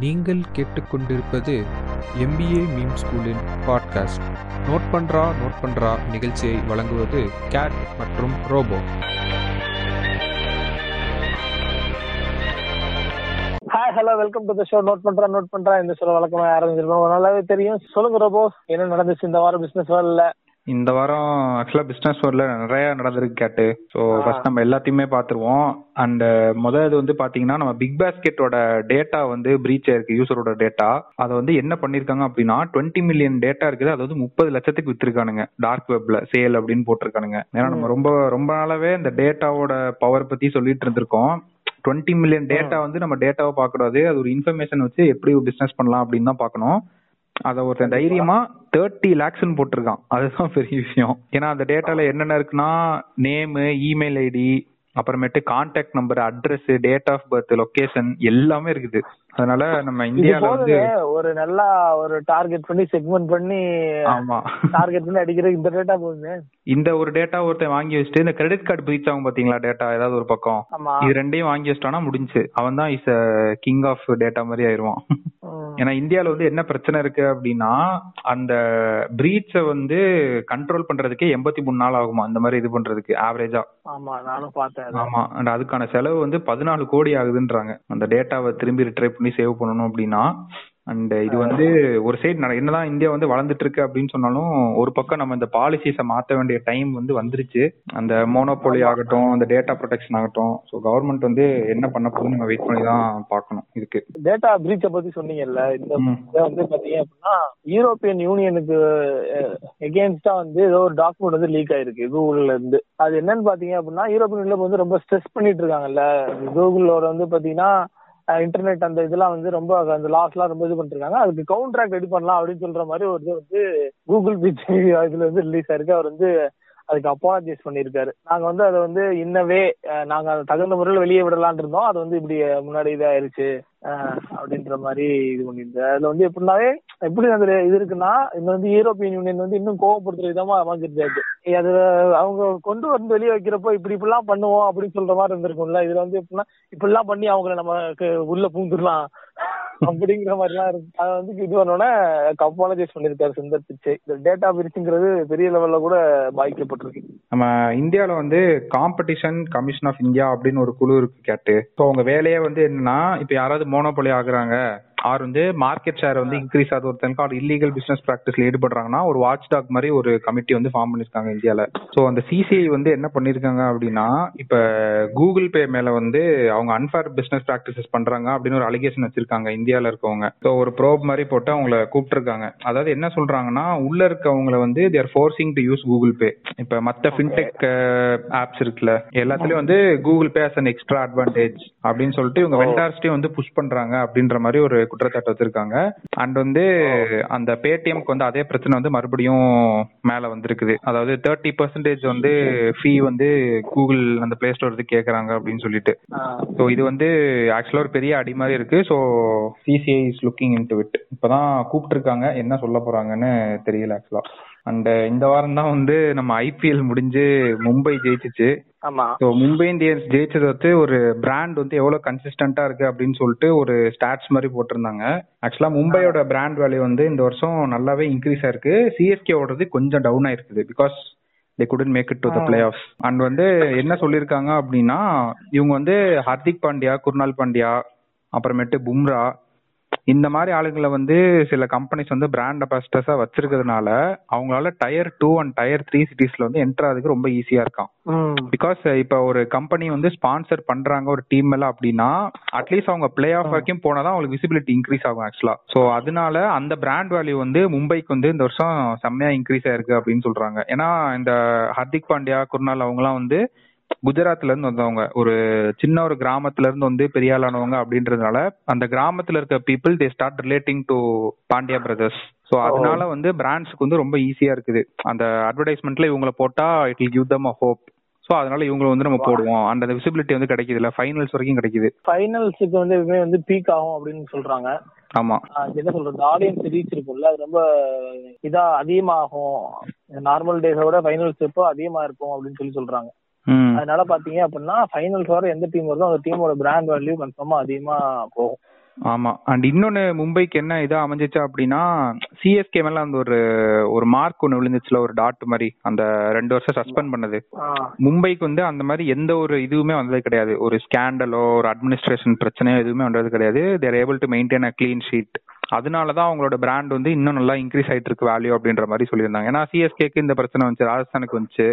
நீங்கள் கேட்டுக்கொண்டிருப்பது MBA meme ஸ்கூலின் பாட்காஸ்ட் நோட் பண்றா நோட் பண்றா நிகழ்ச்சியை வழங்குவது கேட் மற்றும் Robo hi hello welcome to the show note பண்றா நோட் பண்றா. இந்த ஷோ வழக்கமாக ஆரம்பிச்சிருக்கோம் நல்லாவே தெரியும். சொல்லுங்க ரோபோ என்ன நடந்துச்சு? இந்த வாரம் பிசினஸ் வேர்ல்ட்ல இந்த வாரம் ஆக்சுவலா பிசினஸ் வேர்ல்ட்ல நிறைய நடந்திருக்கு கேட்டு. ஸோ ஃபர்ஸ்ட் நம்ம எல்லாத்தையுமே பார்த்துருவோம். அண்ட் முதல் இது வந்து பாத்தீங்கன்னா நம்ம பிக் பாஸ்கெட்டோட டேட்டா வந்து பிரீச் ஆயிருக்கு யூசரோட டேட்டா அதை வந்து என்ன பண்ணிருக்காங்க அப்படின்னா டுவெண்ட்டி மில்லியன் டேட்டா இருக்குது. அது வந்து முப்பது லட்சத்துக்கு வித்திருக்கானுங்க. டார்க் வெப்ல சேல் அப்படின்னு போட்டிருக்கானுங்க. ஏன்னா நம்ம ரொம்ப ரொம்ப நாளாவே இந்த டேட்டாவோட பவர் பத்தி சொல்லிட்டு இருந்திருக்கோம். டுவெண்ட்டி மில்லியன் டேட்டா வந்து நம்ம டேட்டாவை பார்க்கக்கூடாது. அது ஒரு இன்ஃபர்மேஷன் வச்சு எப்படி பிசினஸ் பண்ணலாம் அப்படின்னு தான் பார்க்கணும். அத ஒருத்தன் தைரியமா தேர்ட்டி லேக்ஸ்னு போட்டிருக்கான். அதுதான் பெரிய விஷயம். ஏன்னா அந்த டேட்டால என்னென்ன இருக்குன்னா நேமு இமெயில் ஐடி அப்புறமேட்டு contact number address date of birth location எல்லாமே இருக்குது. அதனால நம்ம இந்தியால வந்து ஒரு நல்லா ஒரு டார்கெட் பண்ணி செக்மெண்ட் பண்ணி ஆமா. டார்கெட் பண்ணி அடிக்கிற இந்த டேட்டா போகுது இந்த ஒரு டேட்டா ஒருத்தன் வாங்கி வச்சுட்டு இந்த கிரெடிட் கார்டு பிரீச் ஆகும் பாத்தீங்களா டேட்டா ஏதாவது ஒரு பக்கம். இது ரெண்டையும் வாங்கி வச்சிட்டானா முடிஞ்சு. அவன் தான் இஸ் கிங் ஆஃப் டேட்டா மாதிரி ஆயிருவான். ஏன்னா இந்தியால வந்து என்ன பிரச்சனை இருக்கு அப்படின்னா அந்த பிரீச்ச வந்து கண்ட்ரோல் பண்றதுக்கே எண்பத்தி மூணு நாள் ஆகுமா அந்த மாதிரி இது பண்றதுக்கு ஆவரேஜா ஆமா நானும் பார்த்தேன். ஆமா and அதுக்கான செலவு வந்து பதினாலு கோடி ஆகுதுன்றாங்க. அந்த டேட்டாவை திரும்பி ரிட்ரை பண்ணி சேவ் பண்ணணும் அப்படின்னா அண்ட் இது வந்து ஒரு சைடு என்னதான் இந்தியா வந்து வளர்ந்துட்டு இருக்கு அப்படின்னு சொன்னாலும் ஒரு பக்கம் நம்ம இந்த பாலிசிஸை மாத்த வேண்டிய டைம் வந்து வந்துருச்சு. அந்த மோனோபோலி ஆகட்டும் அந்த டேட்டா ப்ரொடெக்ஷன் ஆகட்டும். ஸோ கவர்மெண்ட் வந்து என்ன பண்ண போகுதுன்னு நம்ம வெயிட் பண்ணி தான் பார்க்கணும் இதுக்கு. டேட்டா பிரீச்ச பத்தி சொன்னீங்கல்ல இந்த வந்து பாத்தீங்க அப்படின்னா யூரோப்பியன் யூனியனுக்கு எகேன்ஸ்டா வந்து ஏதோ ஒரு டாக்குமெண்ட் வந்து லீக் ஆயிருக்கு கூகுள்ல இருந்து. அது என்னன்னு பாத்தீங்க அப்படின்னா யூரோப்பியன் யூனியன் வந்து ரொம்ப ஸ்ட்ரெஸ் பண்ணிட்டு இருக்காங்கல்ல கூகுளோட வந்து பாத்தீங்கன்னா இன்டர்நெட் அந்த இதெல்லாம் வந்து ரொம்ப அந்த லாஸ் எல்லாம் ரொம்ப இது பண்ணிருக்காங்க அதுக்கு கவுண்டராக்ட் ரெடி பண்ணலாம் அப்படின்னு சொல்ற மாதிரி ஒரு இது வந்து கூகுள் பிச் இதுல வந்து ரிலீஸ் ஆயிருக்கு. அவர் வந்து அதுக்கு அப்பாலஜைஸ் பண்ணியிருக்காரு. நாங்க வந்து அதை வந்து இன்னவே நாங்க அதை தகுந்த முறையில் வெளியே விடலான் இருந்தோம். அது வந்து இப்படி முன்னாடி இதாயிருச்சு. அப்படின்ற மாதிரி இது பண்ணியிருந்தாரு. அதுல வந்து எப்படின்னாவே எப்படி அந்த இது இருக்குன்னா இது வந்து யூரோப்பியன் யூனியன் வந்து இன்னும் கோவப்படுத்துற விதமா அமைஞ்சிருச்சாச்சு அது அவங்க கொண்டு வந்து வெளியே வைக்கிறப்போ இப்படி இப்படிலாம் பண்ணுவோம் அப்படின்னு சொல்ற மாதிரி இருந்திருக்கும்ல. இதுல வந்து எப்படின்னா இப்படிலாம் பண்ணி அவங்கள நம்ம உள்ள பூந்துடலாம். அப்படிங்கிற மாதிரிலாம் இருக்கு. அது வந்து இது பண்ணோன்னே கப்பாலஜைஸ் பண்ணிருக்காரு சுந்தர் பிச்சை. இந்த டேட்டா பிரிச்சுங்கிறது பெரிய லெவல்ல கூட பாதிக்கப்பட்டிருக்கு. நம்ம இந்தியால வந்து காம்படிஷன் கமிஷன் ஆஃப் இந்தியா அப்படின்னு ஒரு குழு இருக்கு கேட்டு. இப்போ அவங்க வேலையே வந்து என்னன்னா இப்ப யாராவது மோனோபொலி ஆகுறாங்க ஆர் வந்து மார்க்கெட் ஷேர் வந்து இன்க்ரீஸ் ஆகுது ஒருத்தனுக்கு ஆர் இல்லீகல் பிசினஸ் ப்ராக்டிஸ்ல ஈடுபடுறாங்கன்னா ஒரு வாட்ச் டாக் மாதிரி ஒரு கமிட்டி வந்து ஃபார்ம் பண்ணிருக்காங்க இந்தியால. ஸோ அந்த சிசிஐ வந்து என்ன பண்ணிருக்காங்க அப்படின்னா இப்ப கூகுள் பே மேல வந்து அவங்க அன்ஃபேர் பிசினஸ் ப்ராக்டிசஸ் பண்றாங்க அப்படின்னு ஒரு அலிகேஷன் வச்சிருக்காங்க இந்தியால இருக்கவங்க. ஸோ ஒரு ப்ரோப் மாதிரி போட்டு அவங்கள கூப்பிட்டுருக்காங்க. அதாவது என்ன சொல்றாங்கன்னா உள்ள இருக்கவங்கள வந்து they're forcing to use Google Pay இப்ப மத்த ஃபின்டெக் ஆப்ஸ் இருக்குல்ல எல்லாத்துலயும் வந்து Google Pay as an extra advantage அப்படின்னு சொல்லிட்டு இவங்க வெண்டார்ஸ்டையும் வந்து புஷ் பண்றாங்க அப்படின்ற மாதிரி ஒரு குற்றச்சாட்டு வச்சிருக்காங்க அண்ட் வந்து அந்த பேடிஎம்க்கு வந்து அதே பிரச்சனை வந்து மறுபடியும் மேல வந்திருக்குது. அதாவது தேர்ட்டி பர்சன்டேஜ் வந்து ஃபீ வந்து கூகுள் அந்த பிளே ஸ்டோர் கேக்குறாங்க அப்படின்னு சொல்லிட்டு. ஸோ இது வந்து ஆக்சுவலா ஒரு பெரிய அடி மாதிரி இருக்கு. So CCI is looking into it இப்பதான் கூப்பிட்டுருக்காங்க. என்ன சொல்ல போறாங்கன்னு தெரியல ஆக்சுவலா அண்ட் இந்த வாரம் தான் வந்து நம்ம ஐபிஎல் முடிஞ்சு மும்பை ஜெயிச்சிச்சு. ஆமா. ஸோ மும்பை இந்தியன்ஸ் ஜெயிச்சது வந்து ஒரு பிராண்ட் வந்து எவ்வளவு கன்சிஸ்டன்டா இருக்கு அப்படின்னு சொல்லிட்டு ஒரு ஸ்டாட்ஸ் மாதிரி போட்டிருந்தாங்க. ஆக்சுவலா மும்பையோட பிராண்ட் வேல்யூ வந்து இந்த வருஷம் நல்லாவே இன்க்ரீஸ் ஆயிருக்கு சிஎஸ்கே ஓடுறது கொஞ்சம் டவுன் ஆயிருக்குது because they couldn't make it to the playoff and வந்து என்ன சொல்லியிருக்காங்க அப்படின்னா இவங்க வந்து ஹர்திக் பாண்டியா குர்னால் பாண்டியா அப்புறமேட்டு பும்ரா இந்த மாதிரி ஆளுங்களை வந்து சில கம்பெனிஸ் வந்து பிராண்ட் அம்பாசிடர்ஸா வச்சிருக்கிறதுனால அவங்களால tier two and tier three சிட்டிஸ்ல வந்து என்டர் ஆகுறதுக்கு ரொம்ப ஈஸியா இருக்கான். ம். பிகாஸ் இப்ப ஒரு கம்பெனி வந்து ஸ்பான்சர் பண்றாங்க ஒரு டீம் எல்லாம் அப்படின்னா அட்லீஸ்ட் அவங்க பிளே ஆஃப் வரைக்கும் போனாதான் அவங்களுக்கு விசிபிலிட்டி இன்க்ரீஸ் ஆகும் ஆக்சுவலா சோ அதனால அந்த பிராண்ட் வேல்யூ வந்து மும்பைக்கு வந்து இந்த வருஷம் செம்மையா இன்க்ரீஸ் ஆயிருக்கு அப்படின்னு சொல்றாங்க. ஏன்னா இந்த ஹர்திக் பாண்டியா குர்னால் அவங்கலாம் வந்து குஜராத்ல இருந்து வந்தவங்க. ஒரு சின்ன ஒரு கிராமத்துல இருந்து வந்து பெரிய ஆளானவங்க அப்படின்றதுனால அந்த கிராமத்துல இருக்க people they start relating to Pandya brothers so அதனால வந்து பிராண்ட்ஸ்க்கு வந்து ரொம்ப ஈஸியா இருக்குது. அந்த அட்வர்டைஸ்மெண்ட்ல இவங்கள போட்டா it will give them a hope so அதனால இவங்களை வந்து நம்ம போடுவோம். அந்த விசிபிலிட்டி வந்து கிடைக்குது இல்ல. ஃபைனல்ஸ் வரைக்கும் கிடைக்குது. ஃபைனல்ஸுக்கு வந்து எப்பவுமே வந்து பீக் ஆகும் அப்படின்னு சொல்றாங்க. ஆமா. என்ன சொல்றது? ஆடியன்ஸ் ரீச் இருக்கும்ல. அது ரொம்ப இதா அதிகமாகும். நார்மல் டேஸை விட ஃபைனல்ஸ் எப்போ அதிகமா இருக்கும் அப்படின்னு சொல்லி சொல்றாங்க. அதனால பாத்தீங்க அப்படின்னா ஃபைனல்ஸ் வர எந்த டீம் வருதோ அந்த டீமோட பிராண்ட் வேல்யூ கன்ஃபார்மா அதிகமா போகும். ஆமா. அண்ட் இன்னொன்னு மும்பைக்கு என்ன இதா அமைஞ்சிச்சு அப்படின்னா சிஎஸ்கே மேல அந்த ஒரு ஒரு மார்க் ஒன்னு விழுந்துச்சுல ஒரு டாட் மாதிரி அந்த ரெண்டு வருஷம் சஸ்பெண்ட் பண்ணது. மும்பைக்கு வந்து அந்த மாதிரி எந்த ஒரு இதுவுமே வந்தது கிடையாது. ஒரு ஸ்கேண்டலோ ஒரு அட்மினிஸ்ட்ரேஷன் பிரச்சனையோ எதுவுமே வந்தது கிடையாது. They're able to maintain a clean sheet அதனால தான் அவங்களோட பிராண்ட் வந்து இன்னும் நல்லா இன்க்ரீஸ் ஆயிட்டு இருக்கு வேல்யூ அப்படின்ற மாதிரி சொல்லியிருந்தாங்க. ஏன்னா சிஎஸ்கேக்கு இந்த பிரச்சனை வந்துச்சு ராஜஸ்தானுக்கு வந்துச்சு.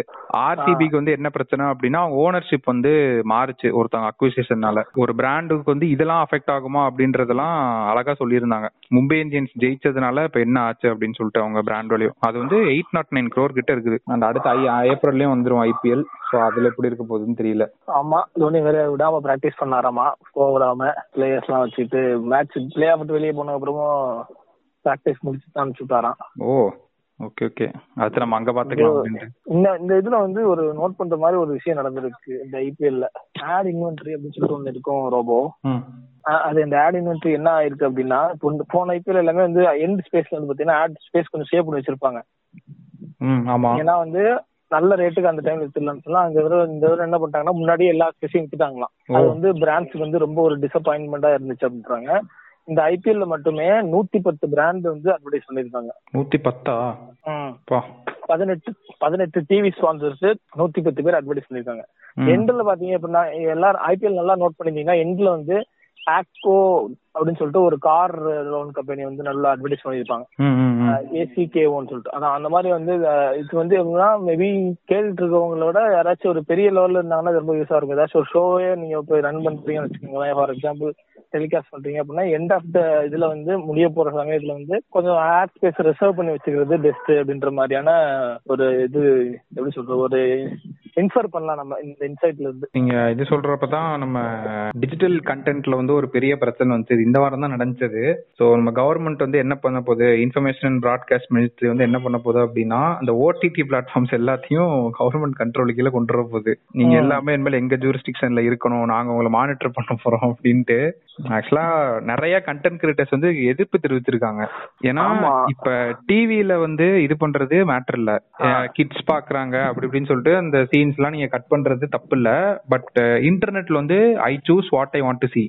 ஆர்சிபிக்கு வந்து என்ன பிரச்சனை அப்படின்னா ஓனர்ஷிப் வந்து மாறுச்சு ஒருத்தவங்க அக்விசிஷன்னால ஒரு பிராண்டுக்கு வந்து இதெல்லாம் அஃபெக்ட் ஆகுமா அப்படின்றதெல்லாம் அழகா சொல்லியிருந்தாங்க. மும்பை இந்தியன்ஸ் ஜெயிச்சதுனால இப்ப என்ன ஆச்சு அப்படின்னு சொல்லிட்டு அவங்க பிராண்ட் வேல்யூ அது வந்து எயிட் நாட் நைன் க்ரோர் கிட்ட இருக்குது. அந்த அடுத்த ஐ ஏப்ரல்லயும் வந்துரும் ஐபிஎல் ஸோ அதுல எப்படி இருக்க போகுதுன்னு தெரியல. ஆமா தோனி வேற விடாம பிராக்டிஸ் பண்ணாராமா போகாம பிளேயர்ஸ் எல்லாம் வச்சுட்டு மேட்ச் பிளே ஆஃப் வெளியே போன அப்புறமும் பிராக்டிஸ் முடிச்சு அனுப்பிச்சு விட்டாராம். ஓ ஓகே ஓகே அடுத்து நம்ம அங்க பாத்துக்கலாம் இந்த இந்த இதுல வந்து ஒரு நோட் பண்ற மாதிரி ஒரு விஷயம் நடந்திருக்கு இந்த ஐபிஎல்ல ஆட் இன்வென்ட்ரி அப்படின்னு சொல்லிட்டு ஒண்ணு இருக்கும் ரோபோ அது இந்த ஆட் இன்வென்ட்ரி என்ன ஆயிருக்கு அப்படின்னா இப்போ போன ஐபிஎல் எல்லாமே வந்து எண்ட் ஸ்பேஸ்ல வந்து பாத்தீங்கன்னா ஆட் ஸ்பேஸ் கொஞ்சம் சேவ் பண்ணி வச்சிருப்பாங்க. ஏன்னா வந்து நல்ல ரேட்டுக்கு அந்த டைம் வித்துடலாம்னு சொல்லலாம் அங்க தடவை இந்த தடவை என்ன பண்ணிட்டாங்கன்னா முன்னாடியே எல்லா ஸ்பேஸையும் வித்துட்டாங்களாம். அது வந்து பிராண்ட்ஸ்க்கு வந்து ரொம்ப ஒரு டிசப்பாயின்மெண்டா இருந்துச்சு அப்படின்றாங்க. இந்த ஐபிஎல்ல மட்டுமே நூத்தி பத்து பிராண்ட் வந்து அட்வர்டைஸ் பண்ணிருக்காங்க நூத்தி பத்தா? பதினெட்டு பதினெட்டு டிவி ஸ்பான்சர்ஸ் நூத்தி பத்து பேர் அட்வர்டைஸ் பண்ணிருக்காங்க. எண்ட்ல பாத்தீங்க அப்படின்னா எல்லாரும் ஐபிஎல் நல்லா நோட் பண்ணிருந்தீங்கன்னா எண்ட்ல வந்து ஆக்கோ அப்படின்னு சொல்லிட்டு ஒரு கார் லோன் கம்பெனி வந்து நல்லா அட்வர்டைஸ் ம். ஏசிகேஓன்னு சொல்லிட்டு. அதான் அந்த மாதிரி வந்து இது வந்து எப்படின்னா மேபி கேட்டுட்டு இருக்கவங்களோட யாராச்சும் ஒரு பெரிய லெவல்ல இருந்தாங்கன்னா ரொம்ப யூஸா இருக்கும். ஏதாச்சும் ஒரு ஷோவே நீங்க போய் ரன் பண்றீங்கன்னு வச்சுக்கோங்களேன். ஃபார் எக்ஸாம்பிள் டெலிகாஸ்ட் பண்றீங்க அப்படின்னா எண்ட் ஆஃப் த இதுல வந்து முடிய போற சமயத்துல வந்து கொஞ்சம் ஆட் ஸ்பேஸ் ரிசர்வ் பண்ணி வச்சுக்கிறது பெஸ்ட் அப்படின்ற மாதிரியான ஒரு இது எப்படி சொல்றது ஒரு இன்ஃபர் பண்ணலாம் நம்ம இந்த இன்சைட்ல இருந்து. நீங்க இது சொல்றப்பதான் நம்ம டிஜிட்டல் கண்டென்ட்ல வந்து ஒரு பெரிய பிரச்சனை இது இந்த வாரம் தான் நடந்துச்சு. ஸோ நம்ம கவர்மெண்ட் வந்து என்ன பண்ண போகுது? இன்ஃபர்மேஷன் ப்ராட்காஸ்ட் மினிஸ்ட்ரி வந்து என்ன பண்ண போகுது அப்படின்னா அந்த ஓடிடி பிளாட்ஃபார்ம்ஸ் எல்லாத்தையும் கவர்மெண்ட் கண்ட்ரோல் கீழே கொண்டு வர போகுது. நீங்க எல்லாமே இனிமேல் எங்க ஜூரிஸ்டிக்ஷன்ல இருக்கணும்? நாங்க உங்களை மானிட்டர் பண்ண போறோம் அப்படின்ட்டு. ஆக்சுவலா நிறைய கண்டென்ட் கிரியேட்டர்ஸ் வந்து எதிர்ப்பு தெரிவிச்சிருக்காங்க. ஏன்னா. இப்ப டிவில வந்து இது பண்றது மேட்டர் இல்ல. கிட்ஸ் பாக்குறாங்க அப்படி இப்படின்னு சொல்லிட்டு அந்த சீன்ஸ் எல்லாம் நீங்க கட் பண்றது தப்பு இல்ல. பட் இன்டர்நெட்ல வந்து I choose what I want to see.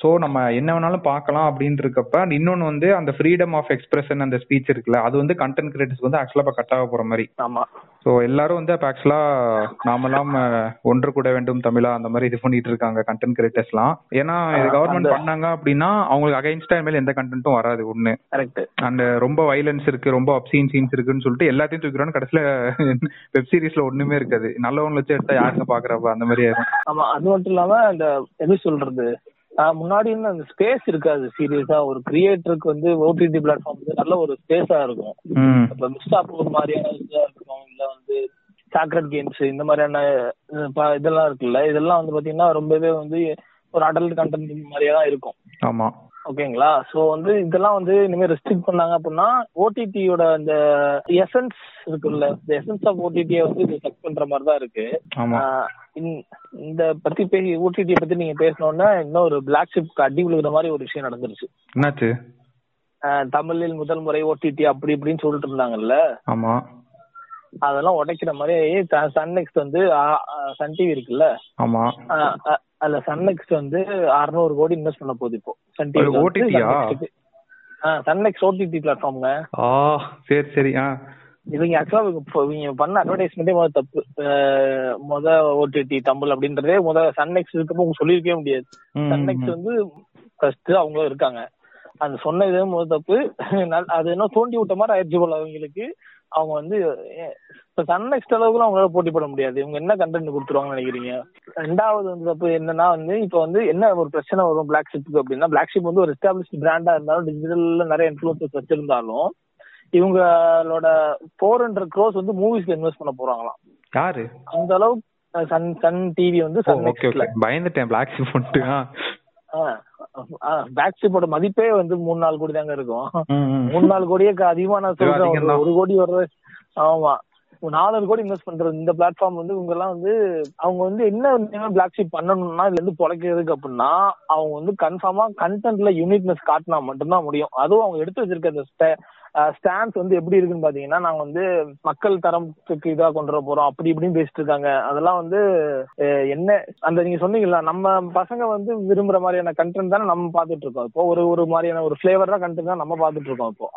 So நம்ம என்ன வேணாலும் பார்க்கலாம் அப்படின்னு இருக்கப்ப இன்னொன்னு வந்து அந்த ஃப்ரீடம் ஆஃப் எக்ஸ்பிரஷன் அந்த ஸ்பீச் இருக்குல்ல அது வந்து கண்டென்ட் கிரியேட்டர்ஸ் வந்து ஆக்சுவலா இப்ப கட் ஆக போற மாதிரி. ஆமா. சோ எல்லாரும் வந்து அப்ப ஆக்சுவலா நாமெல்லாம் ஒன்று கூட வேண்டும் தமிழா அந்த மாதிரி இது பண்ணிட்டு இருக்காங்க கண்டென்ட் கிரியேட்டர்ஸ்லாம் ஏன்னா இது கவர்மெண்ட் அந்த- பண்ணாங்க அப்படின்னா அவங்களுக்கு அகைன்ஸ்டா மேல எந்த கண்டென்ட்டும் வராது ஒண்ணு. கரெக்ட் அண்ட் ரொம்ப வைலன்ஸ் இருக்கு ரொம்ப அப்சீன் சீன்ஸ் இருக்குன்னு சொல்லிட்டு எல்லாத்தையும் தூக்கிறோம் கடைசியில வெப் சீரிஸ்ல ஒண்ணுமே இருக்காது. நல்லவங்க வச்சு எடுத்தா யாருங்க பாக்குறப்ப அந்த மாதிரி ஆயிரும். ஆமா அது மட்டும் இல்லாம இந்த எப்படி சொல்றது? முன்னாடி அந்த ஸ்பேஸ் இருக்காது. சீரியஸா ஒரு கிரியேட்டருக்கு வந்து ஓடிடி பிளாட்ஃபார்ம் வந்து நல்ல ஒரு ஸ்பேஸா இருக்கும். இப்ப மிஸ்டாப் ஒரு மாதிரியான இதா இருக்கும் இல்ல வந்து சாக்ரெட் கேம்ஸ் இந்த மாதிரியான இதெல்லாம் இருக்குல்ல இதெல்லாம் வந்து பாத்தீங்கன்னா ரொம்பவே வந்து ஒரு அடல்ட் கண்டென்ட் மாதிரியே தான் இருக்கும். ஆமா. ஓகேங்களா? சோ வந்து இதெல்லாம் வந்து இனிமே ரெஸ்ட்ரிக்ட் பண்ணாங்க அப்படின்னா ஓடிடியோட அந்த எசன்ஸ் இருக்குல்ல இந்த எசன்ஸ் ஆஃப் ஓடிடியை வந்து இது செக் பண்ற மாதிரி தான் இருக்கு இந்த- பத்தி பேசி ஓடிடி பத்தி நீங்க பேசணும்னா இன்னும் ஒரு பிளாக் ஷிப் அடி விழுகிற மாதிரி ஒரு விஷயம் நடந்துருச்சு. என்னாச்சு? தமிழில் முதல் முறை ஓடிடி அப்படி இப்படின்னு சொல்லிட்டு இருந்தாங்கல்ல. ஆமா. அதெல்லாம் உடைக்கிற மாதிரி சன் நெக்ஸ்ட் வந்து சன் டிவி இருக்குல்ல. ஆமா. அதுல சன் நெக்ஸ்ட் வந்து 600 கோடி இன்வெஸ்ட் பண்ண போகுது இப்போ. சன் அது OTT யா? சன் நெக்ஸ்ட் ஓடிடி பிளாட்ஃபார்ம்ங்க ஆ சரி சரி ஆ. இவங்க ஆக்சுவலா இவங்க பண்ண அட்வர்டைஸ்மெண்டே முதல் தப்பு. முத ஓடிடி தமிழ் அப்படின்றதே முத சன் நெக்ஸ்ட் இருக்கப்போ உங்க சொல்லியிருக்கவே முடியாது. சன் நெக்ஸ்ட் வந்து ஃபர்ஸ்ட் அவங்களும் இருக்காங்க. அந்த சொன்ன இதே முதல் தப்பு. அது என்ன தோண்டி விட்ட மாதிரி ஆயிடுச்சு போல அவங்களுக்கு. அவங்க வந்து இப்ப சன் நெக்ஸ்ட் அளவுக்கு அவங்களால போட்டி போட முடியாது. இவங்க என்ன கண்டென்ட் கொடுத்துருவாங்கன்னு நினைக்கிறீங்க? ரெண்டாவது வந்து தப்பு என்னன்னா வந்து இப்ப வந்து என்ன ஒரு பிரச்சனை வரும் பிளாக் ஷிப்புக்கு அப்படின்னா பிளாக் ஷிப் வந்து ஒரு எஸ்டாப்ளிஷ் பிராண்டா இருந்தாலும் டிஜிட்டல்ல நிறைய இன்ஃபுளுசஸ் வச்சிருந்தாலும் இவங்களோட ஃபோர் ஹண்ட்ரட் க்ரோஸ் வந்து மூவிஸ்ல இன்வெஸ்ட் பண்ண போறாங்களாம். யாரு? அந்த அளவுக்கு சன் சன் டிவி வந்து சன் நெக்ஸ்ட்ல பயந்துட்டேன். பிளாக் ஷிப் பண்ணிட்டு ஆ. பேக் ஷிப்போட மதிப்பே வந்து மூணு நாலு கோடி தாங்க இருக்கும். மூணு நாலு கோடியே அதிகமா நான் சொல்றேன். ஒரு கோடி வர்றது ஆமா. நாலு கோடி இன்வெஸ்ட் பண்றது இந்த பிளாட்ஃபார்ம் வந்து இவங்க எல்லாம் வந்து அவங்க வந்து என்ன பிளாக் ஷீட் பண்ணணும்னா இதுல இருந்து பொழைக்கிறதுக்கு அப்படின்னா அவங்க வந்து கன்ஃபார்மா கண்டென்ட்ல யூனிக்னஸ் காட்டினா மட்டும்தான் முடியும். அதுவும் அவங்க எடுத்து வச்சிருக்க ஸ்டான்ஸ் வந்து எப்படி இருக்குன்னு பாத்தீங்கன்னா நாங்க வந்து மக்கள் தரத்துக்கு இதா கொண்டு வர போறோம் அப்படி இப்படின்னு பேசிட்டு இருக்காங்க. அதெல்லாம் வந்து என்ன அந்த நீங்க சொன்னீங்கல்ல நம்ம பசங்க வந்து விரும்புற மாதிரியான கண்டென்ட் தானே நம்ம பாத்துட்டு இருக்கோம். இப்போ ஒரு ஒரு மாதிரியான ஒரு ஃபிளேவர் தான் கண்டென்ட் தான் நம்ம பாத்துட்டு இருக்கோம் இப்போ.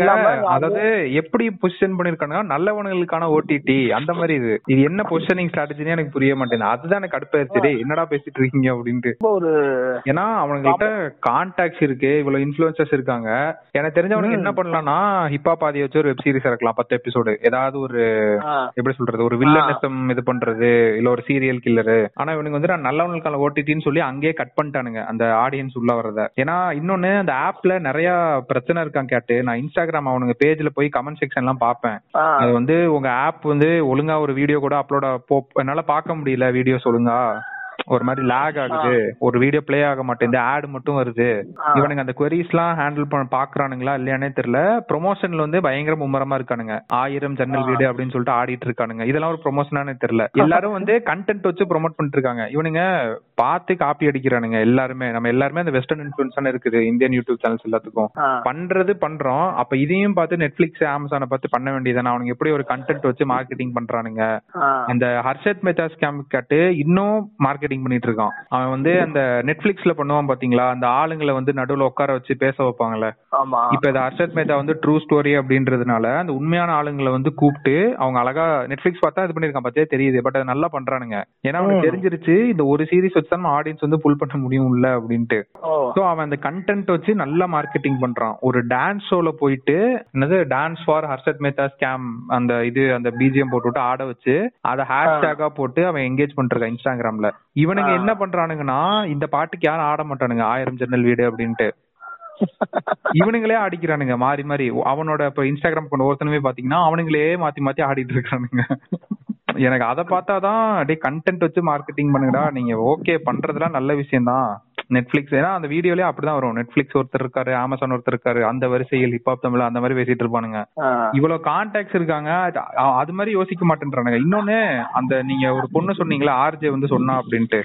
இல்லாம அதாவது எப்படி பொசிஷன் பண்ணிருக்கானுங்க நல்லவனுங்களுக்கான ஓடிடி அந்த மாதிரி இது. இது என்ன பொசிஷனிங் ஸ்ட்ராட்டஜினே எனக்கு புரிய மாட்டேங்குது. அதுதான் எனக்கு கடுப்பாயிருச்சு டேய், என்னடா பேசிட்டு இருக்கீங்க அப்படின்ட்டு. ஒரு ஏன்னா அவனுங்கள்ட்ட கான்டாக்ட்ஸ் இருக்கு இவ்வளவு இன்ஃபுளுசர்ஸ் இருக்காங்க. எனக்கு தெரிஞ்சவனுக்கு என்ன பண்ணலாம்னா ஹிப்பா பாதி வச்சு ஒரு வெப் சீரிஸ் இறக்கலாம் பத்து எபிசோடு ஏதாவது ஒரு எப்படி சொல்றது ஒரு வில்லனிசம் இது பண்றது இல்ல ஒரு சீரியல் கில்லரு ஆனா இவனுக்கு வந்து நான் நல்லவனுக்கான ஓடிடின்னு சொல்லி அங்கேயே கட் பண்ணிட்டானுங்க அந்த ஆடியன்ஸ் உள்ள வர்றத. ஏன்னா இன்னொன்னு அந்த ஆப்ல நிறைய பிரச்சனை இருக்கான் கேட்டு நான் இன்ஸ்டாகிராம் அவனுங்க பேஜ்ல போய் கமெண்ட் செக்ஷன் எல்லாம் பார்ப்பேன். ஆஹ், அது வந்து உங்க ஆப் வந்து ஒழுங்கா ஒரு வீடியோ கூட அப்லோட் போ என்னால பார்க்க முடியல வீடியோஸ் ஒழுங்கா. ஒரு மாதிரி லேக் ஆகுது. ஒரு வீடியோ ப்ளே ஆக மாட்டேங்குது ஆட் மட்டும் வருது. இவனுங்க அந்த queries எல்லாம் ஹேண்டில் பண்ண பாக்குறானுங்களா இல்லையானே தெரியல. ப்ரொமோஷன்ல வந்து பயங்கர மும்மரமா இருக்கானுங்க. ஆயிரம் ஜன்னல் வீடு அப்படின்னு சொல்லிட்டு ஆடிட்டு இருக்கானுங்க. இதெல்லாம் ஒரு ப்ரொமோஷனானே தெரியல. எல்லாரும் வந்து கண்டென்ட் வச்சு ப்ரோமோட் பண்ணிட்டு இருக்காங்க. இவனுங்க பார்த்து காப்பி அடிக்கிறானுங்க எல்லாருமே. நம்ம எல்லாருமே அந்த வெஸ்டர்ன் இன்ஃபுளுன்ஸ் இருக்குது. இந்தியன் யூடியூப் சேனல்ஸ் எல்லாத்துக்கும். பண்றது பண்றோம். அப்ப இதையும் பார்த்து நெட்ஃபிளிக்ஸ் அமேசானை பார்த்து பண்ண வேண்டியதானே அவனுங்க எப்படி ஒரு கண்டென்ட் வச்சு மார்க்கெட்டிங் பண்றானுங்க. அந்த ஹர்ஷத் மெத்தா ஸ்கேம் கேட்டு இன்னும் மார்க்கெட்டிங் பண்ணிட்டு இருக்கான் அவன் வந்து அந்த நெட்ஃபிளிக்ஸ்ல பண்ணுவான் பாத்தீங்களா? அந்த ஆளுங்களை வந்து நடுவுல உட்கார வச்சு பேச வைப்பாங்கல்ல? இப்ப இந்த ஹர்ஷத் மேத்தா வந்து ட்ரூ ஸ்டோரி அப்படின்றதுனால அந்த உண்மையான ஆளுங்களை வந்து கூப்பிட்டு அவங்க அழகா நெட்ஃபிளிக்ஸ் பார்த்தா இது பண்ணிருக்கான் பத்தியே? தெரியுது. பட் அது நல்லா பண்றானுங்க. ஏன்னா அவனுக்கு தெரிஞ்சிருச்சு இந்த ஒரு சீரிஸ் வச்சு தான் ஆடியன்ஸ் வந்து புல் பண்ண முடியும்ல அப்படின்ட்டு. ஓ. சோ அவன் அந்த கண்டென்ட் வச்சு நல்லா மார்க்கெட்டிங் பண்றான். ஒரு டான்ஸ் ஷோல போயிட்டு என்னது dance for Harshad Mehta scam அந்த இது அந்த பிஜிஎம் போட்டுவிட்டு ஆட வச்சு அத ஹேஷ்டேகா போட்டு அவன் என்கேஜ் பண்ணிருக்கான் இன்ஸ்டாகிராம்ல இவனுங்க என்ன பண்றானுங்கன்னா இந்த பாட்டுக்கு யாரும் ஆட மாட்டானுங்க ஆயிரம் ஜன்னல் வீடு அப்படின்ட்டு. இவனுங்களே ஆடிக்கிறானுங்க மாறி மாறி. அவனோட இப்ப இன்ஸ்டாகிராம் கொண்ட ஒருத்தனுமே பாத்தீங்கன்னா அவனுங்களே மாத்தி மாத்தி ஆடிட்டு இருக்கானுங்க எனக்கு அதை பார்த்தாதான் அப்படியே கண்டென்ட் வச்சு மார்க்கெட்டிங் பண்ணுங்கடா. நீங்க ஓகே பண்றதுலாம் நல்ல விஷயம் தான் நெட்ஃபிளிக்ஸ் ஏன்னா அந்த வீடியோலயே அப்படிதான் வரும். நெட்ஃபிளிக்ஸ் ஒருத்தர் இருக்காரு அமேசான் ஒருத்தர் இருக்காரு அந்த வரிசையில் ஹிப்ஹாப் தமிழ் அந்த மாதிரி பேசிட்டு இருப்பானுங்க. இவ்வளவு கான்டாக்ட்ஸ் இருக்காங்க அது மாதிரி யோசிக்க மாட்டேன்றானுங்க. இன்னொன்னு அந்த நீங்க ஒரு பொண்ணு சொன்னீங்களா ஆர்ஜே வந்து சொன்னா அப்படின்ட்டு.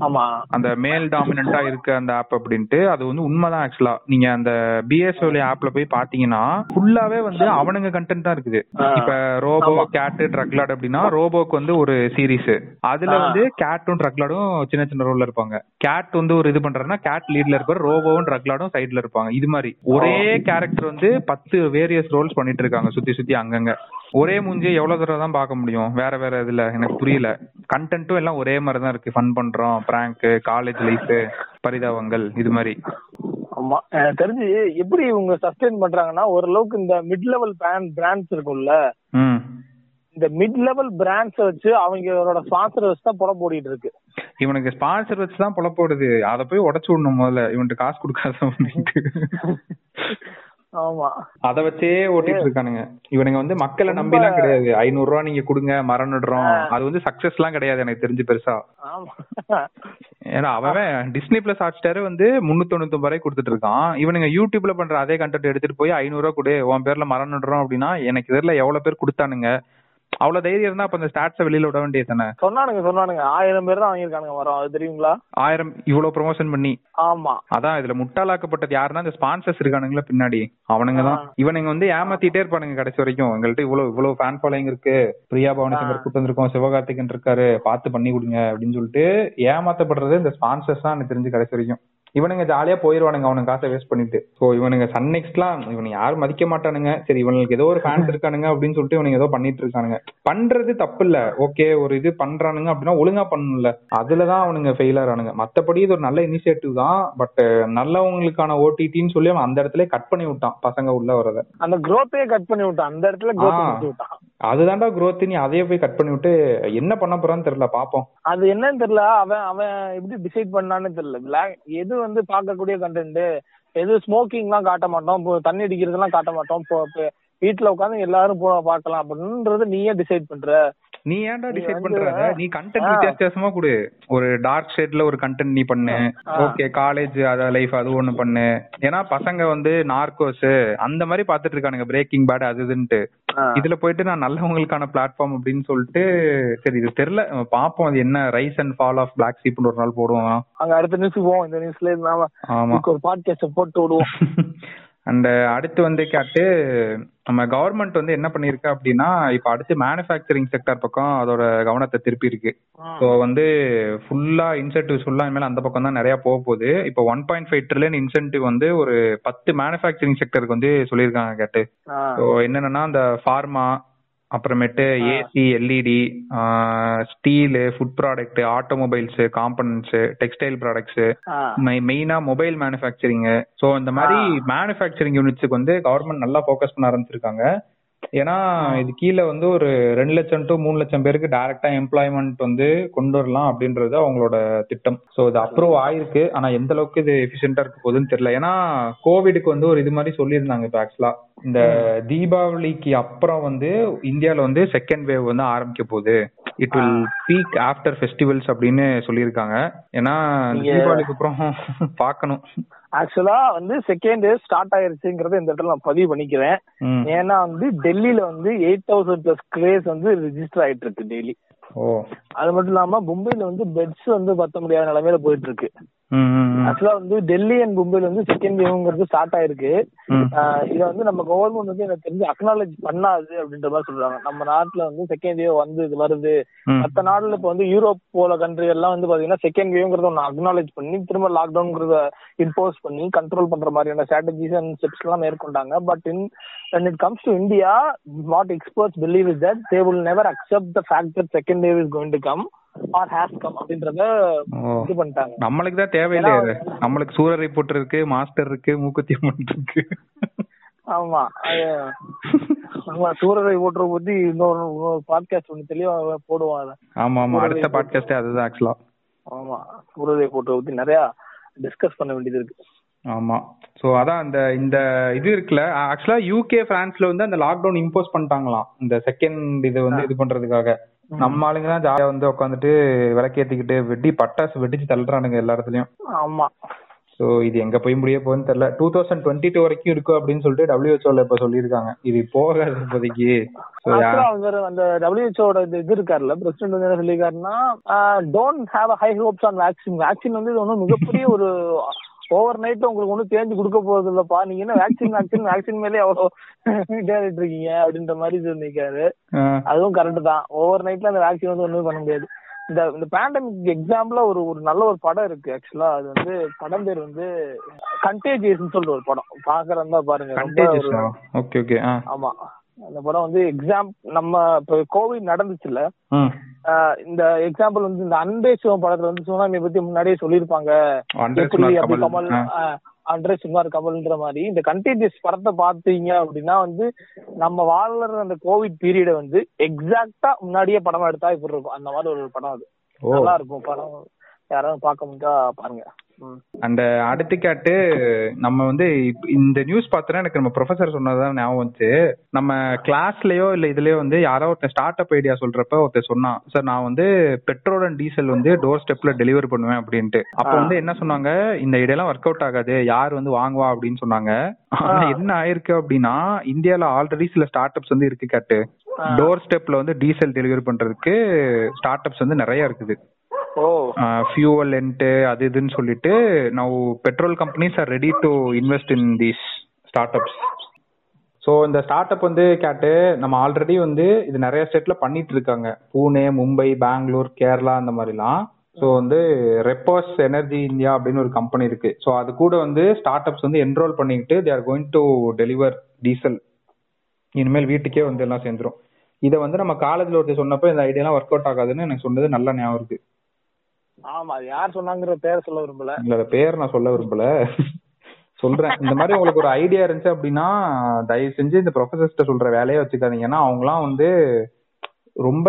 ஆமா. அந்த மேல் டாமினண்டா இருக்கு அந்த ஆப் அப்படின்ட்டு அது வந்து உண்மைதான் ஆக்சுவலா நீங்க அந்த பிஎஸ்ஓலி ஆப்ல போய் பாத்தீங்கன்னா ஃபுல்லாவே வந்து அவனுங்க கண்டென்ட் தான் இருக்குது. இப்ப ரோபோ கேட் ட்ரக்லாட் அப்படின்னா ரோபோக்கு வந்து ஒரு சீரிஸ் அதுல. வந்து கேட்டும் ட்ரக்லாடும் சின்ன சின்ன ரோல்ல இருப்பாங்க. கேட் வந்து ஒரு இது பண்றாருன்னா கேட் லீட்ல இருப்பாரு ரோபோவும் ட்ரக்லாடும் சைடுல இருப்பாங்க. இது மாதிரி. ஒரே கேரக்டர் வந்து பத்து வேரியஸ் ரோல்ஸ் பண்ணிட்டு இருக்காங்க சுத்தி சுத்தி அங்கங்க. ஒரே மூஞ்சி எவ்வளவு தடவை தான் பார்க்க முடியும்? வேற வேற இதுல. எனக்கு புரியல. கண்டென்ட்டும் எல்லாம் ஒரே மாதிரி தான் இருக்கு. ஃபன் பண்றோம். பிராங்க் காலேஜ் லைஃப் பரிதாபங்கள் இது மாதிரி. ஆமா. எனக்கு தெரிஞ்சு எப்படி இவங்க சஸ்டெயின் பண்றாங்கன்னா ஓரளவுக்கு இந்த மிட் லெவல் பிராண்ட் பிராண்ட்ஸ் இருக்கும்ல இந்த மிட் லெவல் பிராண்ட்ஸ் வச்சு அவங்களோட ஸ்பான்சர் வச்சு தான் புறம் போடிட்டு இருக்கு. இவனுக்கு ஸ்பான்சர் வச்சு தான் புலப்போடுது அதை போய் உடச்சு விடணும் முதல்ல. இவன்ட்டு காசு கொடுக்காத ஆமா. அதை வச்சே ஓட்டிட்டு இருக்கானுங்க. இவனுங்க வந்து மக்களை நம்பி எல்லாம் கிடையாது. ஐநூறு ரூபா நீங்க கொடுங்க மரம் நடுறோம். அது வந்து சக்சஸ் எல்லாம் கிடையாது எனக்கு தெரிஞ்சு பெருசா. ஏன்னா அவன் டிஸ்னி பிளஸ் ஹாட் ஸ்டார் வந்து முன்னூத்தி தொண்ணூத்தி ரூபாய் கொடுத்துட்டு இருக்கான். இவனுங்க யூடியூப்ல பண்ற அதே கண்டென்ட் எடுத்துட்டு போய் ஐநூறு ரூபா கொடு உன் பேர்ல மரம் நடுறோம் அப்படின்னா எனக்கு தெரியல எவ்வளவு பேர் கொடுத்தானுங்க. அவ்வளவு தைரியம் இருந்தா அப்ப அந்த ஸ்டாட்ஸ வெளியில விட வேண்டியது தானே சொன்னானுங்க சொன்னானுங்க. ஆயிரம் பேர் தான் வாங்கியிருக்கானுங்க வரோம் அது தெரியுங்களா? ஆயிரம் இவ்வளவு ப்ரொமோஷன் பண்ணி. ஆமா. அதான் இதுல முட்டாளாக்கப்பட்டது யாருன்னா இந்த ஸ்பான்சர்ஸ் இருக்கானுங்களா பின்னாடி. அவனுங்க தான். இவனுங்க வந்து ஏமாத்திட்டே இருப்பானுங்க கடைசி வரைக்கும். எங்கள்ட்ட இவ்வளவு இவ்வளவு ஃபேன் ஃபாலோயிங் இருக்கு. பிரியா பவானி சங்கர் கூட்டு வந்திருக்கோம். சிவகார்த்திகன் இருக்காரு. பார்த்து பண்ணி கொடுங்க அப்படின்னு சொல்லிட்டு ஏமாத்தப்படுறது இந்த ஸ்பான்சர்ஸ் தான் எனக்கு தெரிஞ்சு கடைசி வரைக்கும். இவனுங்க ஜாலியா போயிருவானுங்க அவனுங்க காசை வேஸ்ட் பண்ணிட்டு. சோ இவனுங்க சன் நெக்ஸ்ட்லாம் இவனுங்க யாரும் மதிக்க மாட்டானுங்க. சரி இவனுக்கு ஏதோ ஒரு ஃபேன்ஸ் இருக்கானுங்க அப்படின்னு சொல்லிட்டு இவனுங்க ஏதோ பண்ணிட்டு இருக்கானுங்க. பண்றது தப்பு இல்ல ஓகே ஒரு இது பண்றானுங்க அப்படின்னா ஒழுங்கா பண்ணணும்ல. அதுலதான் அவனுங்க ஃபெயிலர் ஆனுங்க மத்தபடி இது ஒரு நல்ல இனிஷியேட்டிவ் தான். பட் நல்லவங்களுக்கான ஓடிடின்னு சொல்லி அவன் அந்த இடத்துல கட் பண்ணி விட்டான். பசங்க உள்ள வரத அந்த growth-ஏ கட் பண்ணி விட்டான். அந்த இடத்துல அதுதான்டா குரோத் நீ அதையே போய் கட் பண்ணி விட்டு என்ன பண்ண போறான்னு தெரியல பாப்போம். அது என்னன்னு தெரியல அவன் அவன் எப்படி டிசைட் பண்ணான்னு தெரியல. எது வந்து பார்க்கக்கூடிய கண்டென்ட் எது ஸ்மோக்கிங் எல்லாம் காட்ட மாட்டோம் இப்போ தண்ணி அடிக்கிறதுலாம் காட்ட மாட்டோம் வீட்டுல உட்காந்து எல்லாரும் போ பார்க்கலாம் அப்படின்றது நீயே டிசைட் பண்ற. நீ ஏன்டா டிசைட் பண்ற? நீ கண்டென்ட் வித்தியாசமா கொடு. ஒரு டார்க் ஷேட்ல ஒரு கண்டென்ட் நீ பண்ணு. ஓகே காலேஜ் அத லைஃப் அது ஒண்ணு பண்ணு. ஏன்னா பசங்க வந்து நார்கோஸ் அந்த மாதிரி பாத்துட்டு இருக்கானுங்க. பிரேக்கிங் பேட் அது இதுன்ட்டு. இதுல போயிட்டு நான் நல்லவங்களுக்கான பிளாட்ஃபார்ம் அப்படின்னு சொல்லிட்டு சரி இது தெரியல. பாப்போம் அது என்ன? Rise and fall of black சீப்னு ஒரு நாள் போடுவோம். அங்க அடுத்த நியூஸ் போவோம். இந்த நியூஸ்ல நாம ஆமா. ஒரு பாட்காஸ்ட் போட்டு விடுவோம். அண்ட் அடுத்து வந்து கேட்டு நம்ம கவர்மெண்ட் வந்து என்ன பண்ணிருக்கு அப்படின்னா இப்ப அடுத்து மேனுஃபேக்சரிங் செக்டர் பக்கம் அதோட கவனத்தை திருப்பி இருக்கு ஸோ வந்து ஃபுல்லா இன்சென்டிவ்ஸ் ஃபுல்லா இனிமேல் அந்த பக்கம் தான் நிறைய போக போகுது. இப்போ one point five trillion incentive வந்து ஒரு பத்து மேனுஃபேக்சரிங் செக்டருக்கு வந்து சொல்லியிருக்காங்க கேட்டு. ஸோ என்னென்னா அந்த ஃபார்மா அப்புறமேட்டு AC LED steel food product automobiles components textile products. மெயினா மொபைல் மேனுஃபேக்சரிங் ஸோ இந்த மாதிரி மேனுஃபேக்சரிங் யூனிட்ஸுக்கு வந்து கவர்மெண்ட் நல்லா ஃபோக்கஸ் பண்ண ஆரம்பிச்சிருக்காங்க. ஏன்னா இது கீழே வந்து ஒரு ரெண்டு லட்சம் டு மூணு லட்சம் பேருக்கு டைரக்டா எம்ப்ளாய்மெண்ட் வந்து கொண்டு வரலாம் அப்படின்றது அவங்களோட திட்டம். ஸோ இது அப்ரூவ் ஆயிருக்கு. ஆனா எந்த அளவுக்கு இது எஃபிஷியன்டா இருக்க போகுதுன்னு தெரியல. ஏன்னா கோவிடுக்கு வந்து ஒரு இது மாதிரி சொல்லியிருந்தாங்க இப்போ ஆக்சுவலா இந்த தீபாவளிக்கு அப்புறம் வந்து இந்தியால வந்து செகண்ட் வேவ் வந்து ஆரம்பிக்க போகுது. It will peak after festivals அப்படின்னு சொல்லியிருக்காங்க. ஏன்னா தீபாவளிக்கு அப்புறம் பார்க்கணும். ஆக்சுவலா வந்து செகண்ட் வேவ் ஸ்டார்ட் ஆயிருச்சுங்கறத இந்த இடத்துல நான் பதிவு பண்ணிக்கிறேன். ஏன்னா வந்து டெல்லியில வந்து எயிட் தௌசண்ட் பிளஸ் கேஸ் வந்து ரிஜிஸ்டர் ஆயிட்டு இருக்கு டெய்லி அது மட்டும் இல்லாம மும்பைல வந்து பெட்ஸ் வந்து பத்த முடியாத நிலைமையில போயிட்டு இருக்கு. ஆக்சுவலா வந்து டெல்லி அண்ட் மும்பைல வந்து செகண்ட் வேவ்ங்கிறது ஸ்டார்ட் ஆயிருக்கு. இத வந்து நம்ம கவர்மெண்ட் வந்து எனக்கு தெரிஞ்சு அக்னாலேஜ் பண்ணாது அப்படின்ற மாதிரி சொல்றாங்க. நம்ம நாட்டுல வந்து செகண்ட் வேவ் வந்து இது வருது. மத்த நாடுல இப்ப வந்து யூரோப் போல கண்ட்ரி எல்லாம் வந்து பாத்தீங்கன்னா செகண்ட் வேவ்ங்கிறத ஒன்னு அக்னாலேஜ் பண்ணி திரும்ப லாக்டவுன்ங்கிறத இம்போஸ் பண்ணி கண்ட்ரோல் பண்ற மாதிரியான ஸ்ட்ராட்டஜிஸ் அண்ட் ஸ்டெப்ஸ் எல்லாம் மேற்கொண்டாங்க. But in when it comes to India, what experts believe is that they will never accept the fact that second wave is going to come. Has come அப்படின்றத. இது பண்ணிட்டாங்க. நம்மளுக்கு தான் தேவையில்லையே அது. நம்மளுக்கு சூரரை போட்டு இருக்கு மாஸ்டர் இருக்கு மூக்குத்தி அம்மன் இருக்கு. ஆமா ஆமா சூரரை ஓட்டுற பத்தி இன்னொரு பாட்காஸ்ட் ஒண்ணு தெளிவா போடுவான் அதை. ஆமா ஆமா. அடுத்த பாட்காஸ்டே அதுதான் ஆக்சுவலா ஆமா சூரரை போட்டுற பத்தி நிறைய டிஸ்கஸ் பண்ண வேண்டியது இருக்கு. ஆமா. சோ அதான் அந்த இந்த இது இருக்குல்ல ஆக்சுவலா யூகே பிரான்ஸ்ல வந்து அந்த லாக்டவுன் இம்போஸ் பண்ணிட்டாங்களாம். இந்த செகண்ட் இது வந்து இது பண்றதுக்காக. நம்ம ஆளுங்க தான் ஜாலியா வந்து உட்காந்துட்டு விளக்கேத்திக்கிட்டு வெட்டி பட்டாசு வெடிச்சு தள்ளுறானுங்க எல்லா இடத்துலயும். ஆமா. சோ இது எங்க போய் முடிய போகுதுன்னு தெரியல. டூ தௌசண்ட் டுவெண்ட்டி டூ வரைக்கும் இருக்கும் அப்படின்னு சொல்லிட்டு டபிள்யூஹெச்ஓல இப்ப சொல்லியிருக்காங்க. இது போகாது இப்போதைக்கு. அவர் அந்த டபிள்யூஹெச்ஓட இது இருக்காருல்ல பிரசிடென்ட் வந்து என்ன சொல்லியிருக்காருன்னா don't have high hopes on vaccine vaccine வந்து இது ஒன்றும் மிகப்பெரிய ஒரு ஓவர் நைட் உங்களுக்கு ஒன்றும் தேஞ்சு கொடுக்க போறது இல்லப்பா நீங்க என்ன வேக்சின் வேக்சின் வேக்சின் மேலே அவ்வளோ இதாகிட்டு இருக்கீங்க அப்படின்ற மாதிரி சொல்லியிருக்காரு. அதுவும் கரெக்ட் தான். ஓவர் நைட்ல அந்த வேக்சின் வந்து ஒண்ணும் பண்ண முடியாது. இந்த இந்த பேண்டமிக் எக்ஸாம்பிளா ஒரு ஒரு நல்ல ஒரு படம் இருக்கு ஆக்சுவலா அது வந்து படம் பேர் வந்து கண்டேஜியஸ்னு சொல்லிட்டு ஒரு படம். பாக்குறதா பாருங்க? ஓகே ஓகே ஆமா. அந்த படம் வந்து எக்ஸாம் நம்ம இப்ப கோவிட் ஆஹ் இந்த எக்ஸாம்பிள் வந்து இந்த அன்பே சிவம் படத்துல வந்து சுனாமியை பத்தி முன்னாடியே சொல்லியிருப்பாங்க. எப்படி அப்படி கமல். அன்றே சுமார் கமல்ன்ற மாதிரி இந்த கண்டேஜியஸ் படத்தை பார்த்தீங்க அப்படின்னா வந்து நம்ம வாழ்ற அந்த கோவிட் பீரியட வந்து எக்ஸாக்டா முன்னாடியே படம் எடுத்தா இப்படி இருக்கும். அந்த மாதிரி ஒரு படம் அது. நல்லா இருக்கும் படம். யாராவது பார்க்க முடிஞ்சா பாருங்க. அந்த அடுத்து கேட்டு நம்ம வந்து இந்த நியூஸ் பார்த்தோன்னா எனக்கு நம்ம ப்ரொஃபசர் சொன்னதுதான் ஞாபகம் வந்துச்சு. நம்ம கிளாஸ்லயோ இல்ல இதுலயோ வந்து யாரோ ஒருத்தர் ஸ்டார்ட் அப் ஐடியா சொல்றப்ப ஒருத்தர் சொன்னான். சார் நான் வந்து பெட்ரோல் அண்ட் டீசல் வந்து டோர் ஸ்டெப்ல டெலிவரி பண்ணுவேன் அப்படின்ட்டு. அப்ப வந்து என்ன சொன்னாங்க? இந்த ஐடியாலாம் ஒர்க் அவுட் ஆகாது. யார் வந்து வாங்குவா? அப்படின்னு சொன்னாங்க. ஆனா என்ன ஆயிருக்கு அப்படின்னா இந்தியால ஆல்ரெடி சில ஸ்டார்ட் அப்ஸ் வந்து இருக்கு கேட்டு. டோர் ஸ்டெப்ல வந்து டீசல் டெலிவரி பண்றதுக்கு ஸ்டார்ட் அப்ஸ் வந்து நிறைய இருக்குது. ஃபியூவல் என்ட்டு அது இதுன்னு சொல்லிட்டு now petrol companies are ready to invest in these startups so இந்த ஸ்டார்ட் அப் வந்து கேட்டு நம்ம ஆல்ரெடி வந்து இது நிறைய ஸ்டேட்ல பண்ணிட்டு இருக்காங்க. பூனே மும்பை பெங்களூர் கேரளா அந்த மாதிரிலாம். ஸோ வந்து ரெப்போஸ் எனர்ஜி இந்தியா அப்படின்னு ஒரு கம்பெனி இருக்கு. ஸோ அது கூட வந்து ஸ்டார்ட் அப்ஸ் வந்து என்ரோல் பண்ணிக்கிட்டு they are going to deliver diesel இனிமேல் வீட்டுக்கே வந்து எல்லாம் சேர்ந்துரும். இதை வந்து நம்ம காலேஜில் ஒருத்தர் சொன்னப்போ இந்த ஐடியாலாம் ஒர்க் அவுட் ஆகாதுன்னு எனக்கு சொன்னது நல்ல ஞாபகம் இருக்கு. ஆமா அது யார் சொன்னாங்கிற பேர் சொல்ல விரும்பல. இல்ல பேர் நான் சொல்ல விரும்பல. சொல்றேன். இந்த மாதிரி உங்களுக்கு ஒரு ஐடியா இருந்துச்சு அப்படின்னா தயவு செஞ்சு இந்த ப்ரொஃபசர்ஸ்ட சொல்ற வேலையை வச்சுக்காதீங்க. ஏன்னா அவங்கலாம் வந்து ரொம்ப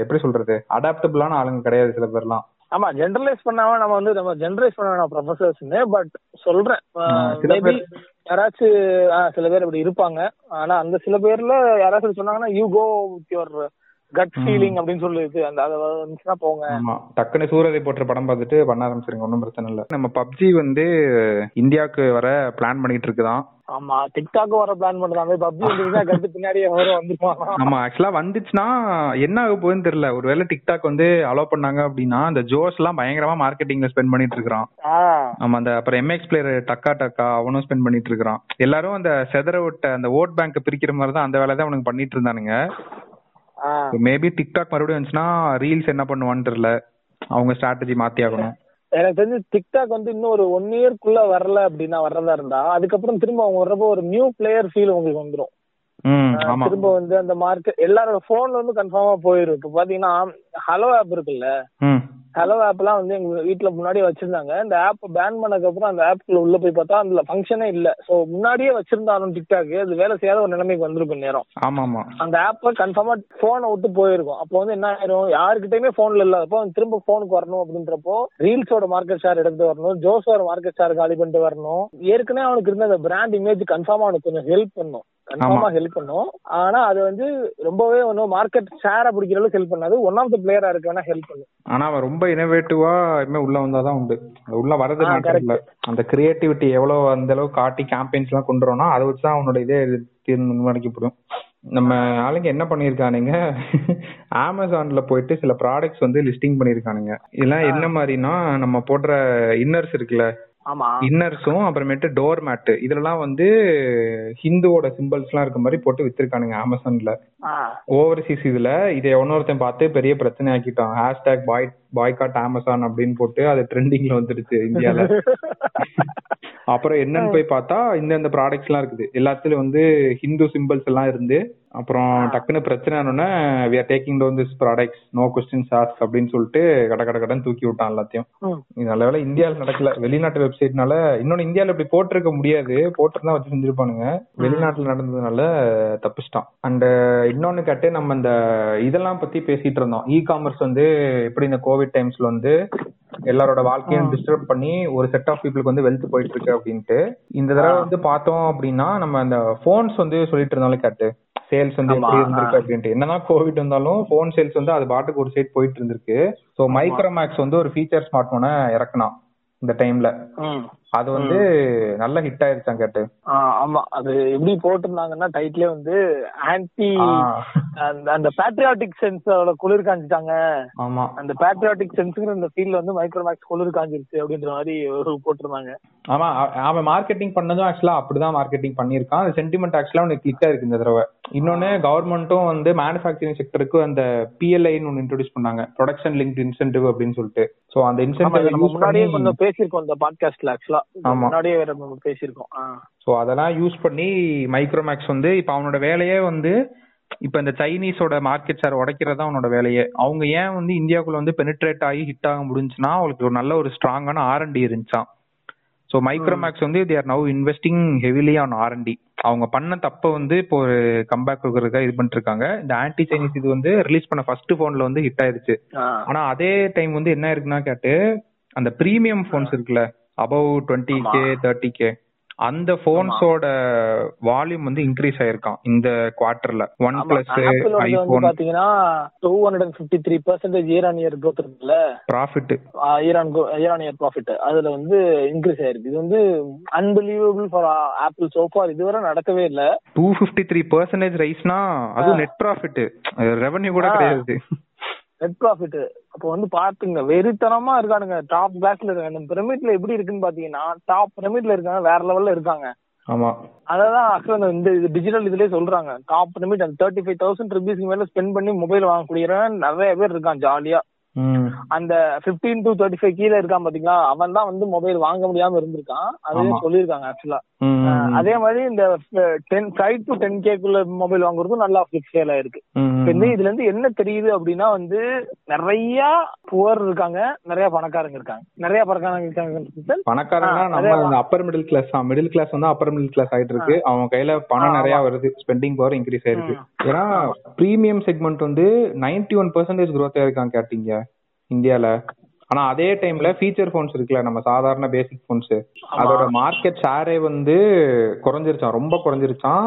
எப்படி சொல்றது அடாப்டபிளான ஆளுங்க கிடையாது சில பேர்லாம். ஆமா ஜெனரலைஸ் பண்ணாம நம்ம வந்து நம்ம ஜெனரலைஸ் பண்ண வேணாம் ப்ரொஃபசர்ஸ்னு பட் சொல்றேன். சில மேபி பேர் யாராச்சும் சில பேர் அப்படி இருப்பாங்க. ஆனா அந்த சில பேர்ல யாராச்சும் சொன்னாங்கன்னா you go with your gut feeling அப்படின்னு சொல்லுது அந்த அது வந்துச்சுன்னா போங்க. ஆமா. டக்குன்னு சூரரை போட்ட படம் பார்த்துட்டு பண்ண ஆரம்பிச்சிருங்க. ஒன்றும் பிரச்சனை இல்லை. நம்ம பப்ஜி வந்து இந்தியாவுக்கு வர பிளான் பண்ணிட்டு இருக்குதான். ஆமா. டிக்டாக் வர பிளான் பண்றாங்க பப்ஜி வந்துருந்தா கட்டு பின்னாடியே வந்துருவாங்க ஆமா. ஆக்சுவலா வந்துச்சுன்னா என்ன ஆக போகுதுன்னு தெரியல. ஒருவேளை டிக்டாக் வந்து அலோவ் பண்ணாங்க அப்படின்னா அந்த ஜோஸ் எல்லாம் பயங்கரமா மார்க்கெட்டிங்ல ஸ்பெண்ட் பண்ணிட்டு இருக்கான் ஆமா. அந்த அப்புறம் எம்எக்ஸ் பிளேயர் டக்கா டக்கா அவனும் ஸ்பெண்ட் பண்ணிட்டு இருக்கான் எல்லாரும் அந்த செதற விட்ட அந்த ஓட் பேங்க் பிரிக்கிற மாதிரி தான் அந்த வேலை தான் அவனுக்கு பண்ணிட்டு இருந்தானுங்க. மேபி டிக்டாக் மறுபடியும் வந்துச்சுன்னா ரீல்ஸ் என்ன பண்ணுவான்னு தெரியல. அவங்க ஸ்ட்ராட்டஜி மாத்தி ஆகணும். எனக்கு தெரிஞ்சு டிக்டாக் வந்து இன்னும் ஒரு ஒன் இயர்க்குள்ள வரல அப்படின்னா வர்றதா இருந்தா அதுக்கப்புறம் திரும்ப அவங்க வர்றப்போ ஒரு நியூ பிளேயர் ஃபீல் உங்களுக்கு வந்துரும். ம் ஆஹ் ஆமா. திரும்ப வந்து அந்த மார்க்கெட் எல்லாரோட போன்ல வந்து கன்ஃபார்மா போயிரும். இப்ப பாத்தீங்கன்னா ஹலோ ஆப் இருக்குல்ல? ஹலோ ஆப்லாம் வந்து எங்க வீட்ல முன்னாடி வச்சிருந்தாங்க. இந்த ஆப் பேன் பண்ணதுக்கு அப்புறம் அந்த ஆப்க்குள்ள உள்ள போய் பார்த்தா அதுல ஃபங்க்ஷனே இல்ல. சோ முன்னாடியே வச்சிருந்தாலும் டிக்டாக் அது வேலை செய்யாத ஒரு நிலைமைக்கு வந்திருக்கும் நேரம். ஆமா ஆமா அந்த ஆப் கன்ஃபார்மா போனை விட்டு போயிருக்கும். அப்போ வந்து என்ன ஆயிரும்? யாருக்கிட்டயுமே போன்ல இல்லாதப்போ திரும்ப போனுக்கு வரணும் அப்படின்றப்போ ரீல்ஸோட மார்க்கெட் ஷேர் எடுத்து வரணும். ஜோஸோட மார்க்கெட் ஷேர் காலி பண்ணிட்டு வரணும். ஏற்கனவே அவனுக்கு இருந்த அந்த பிராண்ட் இமேஜ் கன்ஃபார்மா அவனுக்கு கொஞ்சம் ஹெல்ப் பண்ணும். கன்ஃபார்மா ஹெல்ப் பண்ணும். ஆனா அது வந்து ரொம்பவே ஒன்றும் மார்க்கெட் ஷேரை பிடிக்கிற அளவுக்கு ஹெல்ப் பண்ணாது. ஒன் ஆஃப் த பிளேயரா இருக்க வேணா ஹெல்ப் பண்ணும். ஆனா அவன் ரொம்ப இனோவேட்டிவா இனிமே உள்ள வந்தாதான் உண்டு. உள்ள வரது இல்ல அந்த கிரியேட்டிவிட்டி எவ்வளவு அந்த அளவுக்கு காட்டி கேம்பெயின்ஸ் எல்லாம் கொண்டு வரோம்னா அதை வச்சுதான் அவனோட இதே தீர்மானிக்கப்படும் நம்ம ஆளுங்க என்ன பண்ணிருக்கானுங்க அமேசான்ல போயிட்டு சில ப்ராடக்ட்ஸ் வந்து லிஸ்டிங் பண்ணிருக்கானுங்க இதெல்லாம் என்ன மாதிரினா நம்ம போடுற இன்னர்ஸ் இருக்குல்ல இன்னர்ஸும் அப்புறமேட்டு டோர் மேட்டு இதுலலாம் வந்து ஹிந்துவோட சிம்பிள்ஸ் எல்லாம் இருக்க மாதிரி போட்டு வித்திருக்கானுங்க அமேசான்ல ஓவர்சீஸ் இதுல இதை ஒன்னொருத்தன் பார்த்து பெரிய பிரச்சனை ஆக்கிட்டான். ஹேஷ்டாக் பாய் பாய்காட் அமேசான் அப்படின்னு போட்டு அது ட்ரெண்டிங்ல வந்துருச்சு இந்தியால. அப்புறம் என்னன்னு போய் பார்த்தா இந்தந்த ப்ராடக்ட்ஸ் எல்லாம் இருக்குது. எல்லாத்துலயும் வந்து ஹிந்து சிம்பிள்ஸ் எல்லாம் இருந்து அப்புறம் டக்குன்னு பிரச்சனை ஆனோடனே we are taking down this products no questions ask அப்படின்னு சொல்லிட்டு கட கட கடன்னு தூக்கி விட்டான் எல்லாத்தையும். நல்ல வேலை இந்தியாவில் நடக்கல. வெளிநாட்டு வெப்சைட்னால இன்னொன்னு இந்தியால இப்படி போட்டிருக்க முடியாது. போட்டிருந்தா வச்சு செஞ்சிருப்பானுங்க. வெளிநாட்டுல நடந்ததுனால தப்பிச்சிட்டான். அண்ட் இன்னொன்னு கேட்டு நம்ம இந்த இதெல்லாம் பத்தி பேசிட்டு இருந்தோம். இ காமர்ஸ் வந்து எப்படி இந்த கோவிட் டைம்ஸ்ல வந்து எல்லாரோட வாழ்க்கையும் டிஸ்டர்ப் பண்ணி ஒரு செட் ஆஃப் பீப்புளுக்கு வந்து வெல்த் போயிட்டு இருக்கு அப்படின்ட்டு. இந்த தடவை வந்து பார்த்தோம் அப்படின்னா நம்ம அந்த போன்ஸ் வந்து சொல்லிட்டு இருந்தாலும் கேட்டு. சேல்ஸ் வந்து எப்படி இருந்திருக்கு அப்படின்ட்டு. என்னதான் கோவிட் வந்தாலும் போன் சேல்ஸ் வந்து அது பாட்டுக்கு ஒரு சைட் போயிட்டு இருந்திருக்கு. ஸோ மைக்ரோமேக்ஸ் வந்து ஒரு ஃபீச்சர் ஸ்மார்ட் போனை இறக்குனான் இந்த டைம்ல. அது வந்து நல்ல ஹிட் ஆஹ் ஆமா. அது எப்படி போட்டிருந்தாங்கன்னா டைட்டிலே வந்து ஆன்டி அந்த அந்த பேட்ரியாட்டிக் சென்ஸோட குளிர் காஞ்சிட்டாங்க. ஆமா. அந்த பேட்ரியாட்டிக் சென்ஸ்ங்கிற இந்த ஃபீல்ட்ல வந்து மைக்ரோமேக்ஸ் குளிர் காஞ்சிருச்சு அப்படின்ற மாதிரி ஒரு போட்டிருந்தாங்க. ஆமா அவன் மார்க்கெட்டிங் பண்ணதும் ஆக்சுவலா அப்படிதான் மார்க்கெட்டிங் பண்ணிருக்கான் அந்த சென்டிமெண்ட் ஆக்சுவலா அவனுக்கு கிளிக் ஆயிருக்கு இந்த தடவை. இன்னொன்னு கவர்மெண்ட்டும் வந்து மேனுஃபேக்சரிங் செக்டருக்கு அந்த பிஎல்ஐன்னு ஒன்னு இன்ட்ரோடியூஸ் பண்ணாங்க. ப்ரொடக்ஷன் லிங்க் இன்சென்டிவ் அப்படின்னு சொல்லிட்டு. சோ அந்த இன்சென்டிவ் முன்னாடியே கொஞ்சம் பேசியிருக்கோம் இந்த பாட்காஸ்ட்ல ஆக்சுவலா. முன்னாடியே வேற நம்ம பேசியிருக்கோம். ஸோ அதெல்லாம் யூஸ் பண்ணி மைக்ரோமேக்ஸ் வந்து இப்போ அவனோட வேலையே வந்து இப்போ இந்த சைனீஸோட மார்க்கெட் ஷேர் உடைக்கிறது தான் அவனோட வேலையே. அவங்க ஏன் வந்து இந்தியாவுக்குள்ள வந்து பெனிட்ரேட் ஆகி ஹிட் ஆக முடிஞ்சுன்னா அவங்களுக்கு ஒரு நல்ல ஒரு ஸ்ட்ராங்கான ஆர்என்டி இருந்துச்சான் ஸோ மைக்ரோமேக்ஸ் வந்து they're now investing heavily on R and D அவங்க பண்ண தப்ப வந்து இப்போ ஒரு கம்பேக் கொடுக்கறதுக்காக இது பண்ணிட்டு இருக்காங்க இந்த ஆன்டி சைனீஸ் இது வந்து ரிலீஸ் பண்ண ஃபர்ஸ்ட் போன்ல வந்து ஹிட் ஆயிருச்சு. ஆனா அதே டைம் வந்து என்ன இருக்குன்னா கேட்டு அந்த பிரீமியம் போன்ஸ் இருக்குல்ல above twenty K thirty K அந்த போன்ஸோட வால்யூம் வந்து இன்க்ரீஸ் ஆயிருக்கான் இந்த குவார்டர்ல ஒன் பிளஸ் ஐபோன் பாத்தீங்கன்னா two hundred and fifty three percentage year on year growth இருக்குல்ல profit year on year on year profit அதுல வந்து இன்க்ரீஸ் ஆயிருக்கு. இது வந்து அன்பிலீவபிள் ஃபார் ஆப்பிள் சோஃபார் இதுவரை நடக்கவே இல்ல. டூ ஃபிஃப்டி த்ரீ பர்சன்டேஜ் ரைஸ்னா அதுவும் நெட் ப்ராஃபிட் ரெவன்யூ கூட. கிடையாது. நெட் ப்ராஃபிட் அப்போ வந்து பாத்துங்க வெறித்தனமா இருக்கானுங்க. டாப் கிளாஸ்ல இருக்காங்க. இந்த பிரமிட்ல எப்படி இருக்குன்னு பாத்தீங்கன்னா டாப் பிரமிட்ல இருக்காங்க வேற லெவல்ல இருக்காங்க. ஆமா. அதான் ஆக்சுவலா இந்த டிஜிட்டல் இதுலயே சொல்றாங்க. டாப் பிரமிட் அந்த தேர்ட்டி ஃபைவ் தௌசண்ட் ருபீஸ்க்கு மேல ஸ்பெண்ட் பண்ணி மொபைல் வாங்கக்கூடியவன் நிறைய பேர் இருக்கான் ஜாலியா அந்த 15 டு தேர்ட்டி ஃபைவ் கீழே இருக்கான் பாத்தீங்களா? அவன் தான் வந்து மொபைல் வாங்க முடியாம இருந்திருக்கான். ஆமா. சொல்லியிருக்காங்க ஆக்சுவலா அதே மாதிரி இந்த டென் ஃபைவ் டு டென் கேக்குள்ள மொபைல் வாங்குறதும் நல்லா சேல் ஆயிருக்கு இந்த இதுல இருந்து என்ன தெரியுது அப்படின்னா வந்து நிறைய புவர் இருக்காங்க நிறைய பணக்காரங்க இருக்காங்க. நிறைய பணக்காரங்க இருக்காங்க அதே நம்ம இந்த அப்பர் மிடில் கிளாஸ் தான் மிடில் கிளாஸ் வந்து அப்பர் மிடில் கிளாஸ் ஆயிட்டு இருக்கு. அவன் கையில பணம் நிறைய வருது. ஸ்பெண்டிங் பவர் இன்க்ரீஸ் ஆயிருக்கு. ஏன்னா பிரீமியம் செக்மெண்ட் வந்து 91% ஒன் பர்சன்டேஜ் growth ஆயிருக்கான் கேட்டீங்க. இந்தியால. ஆனா அதே டைம்ல ஃபீச்சர் போன்ஸ் இருக்குல்ல நம்ம சாதாரண பேசிக் போன்ஸ் அதோட மார்க்கெட் ஷேரே வந்து குறைஞ்சிருச்சான் ரொம்ப குறைஞ்சிருச்சான்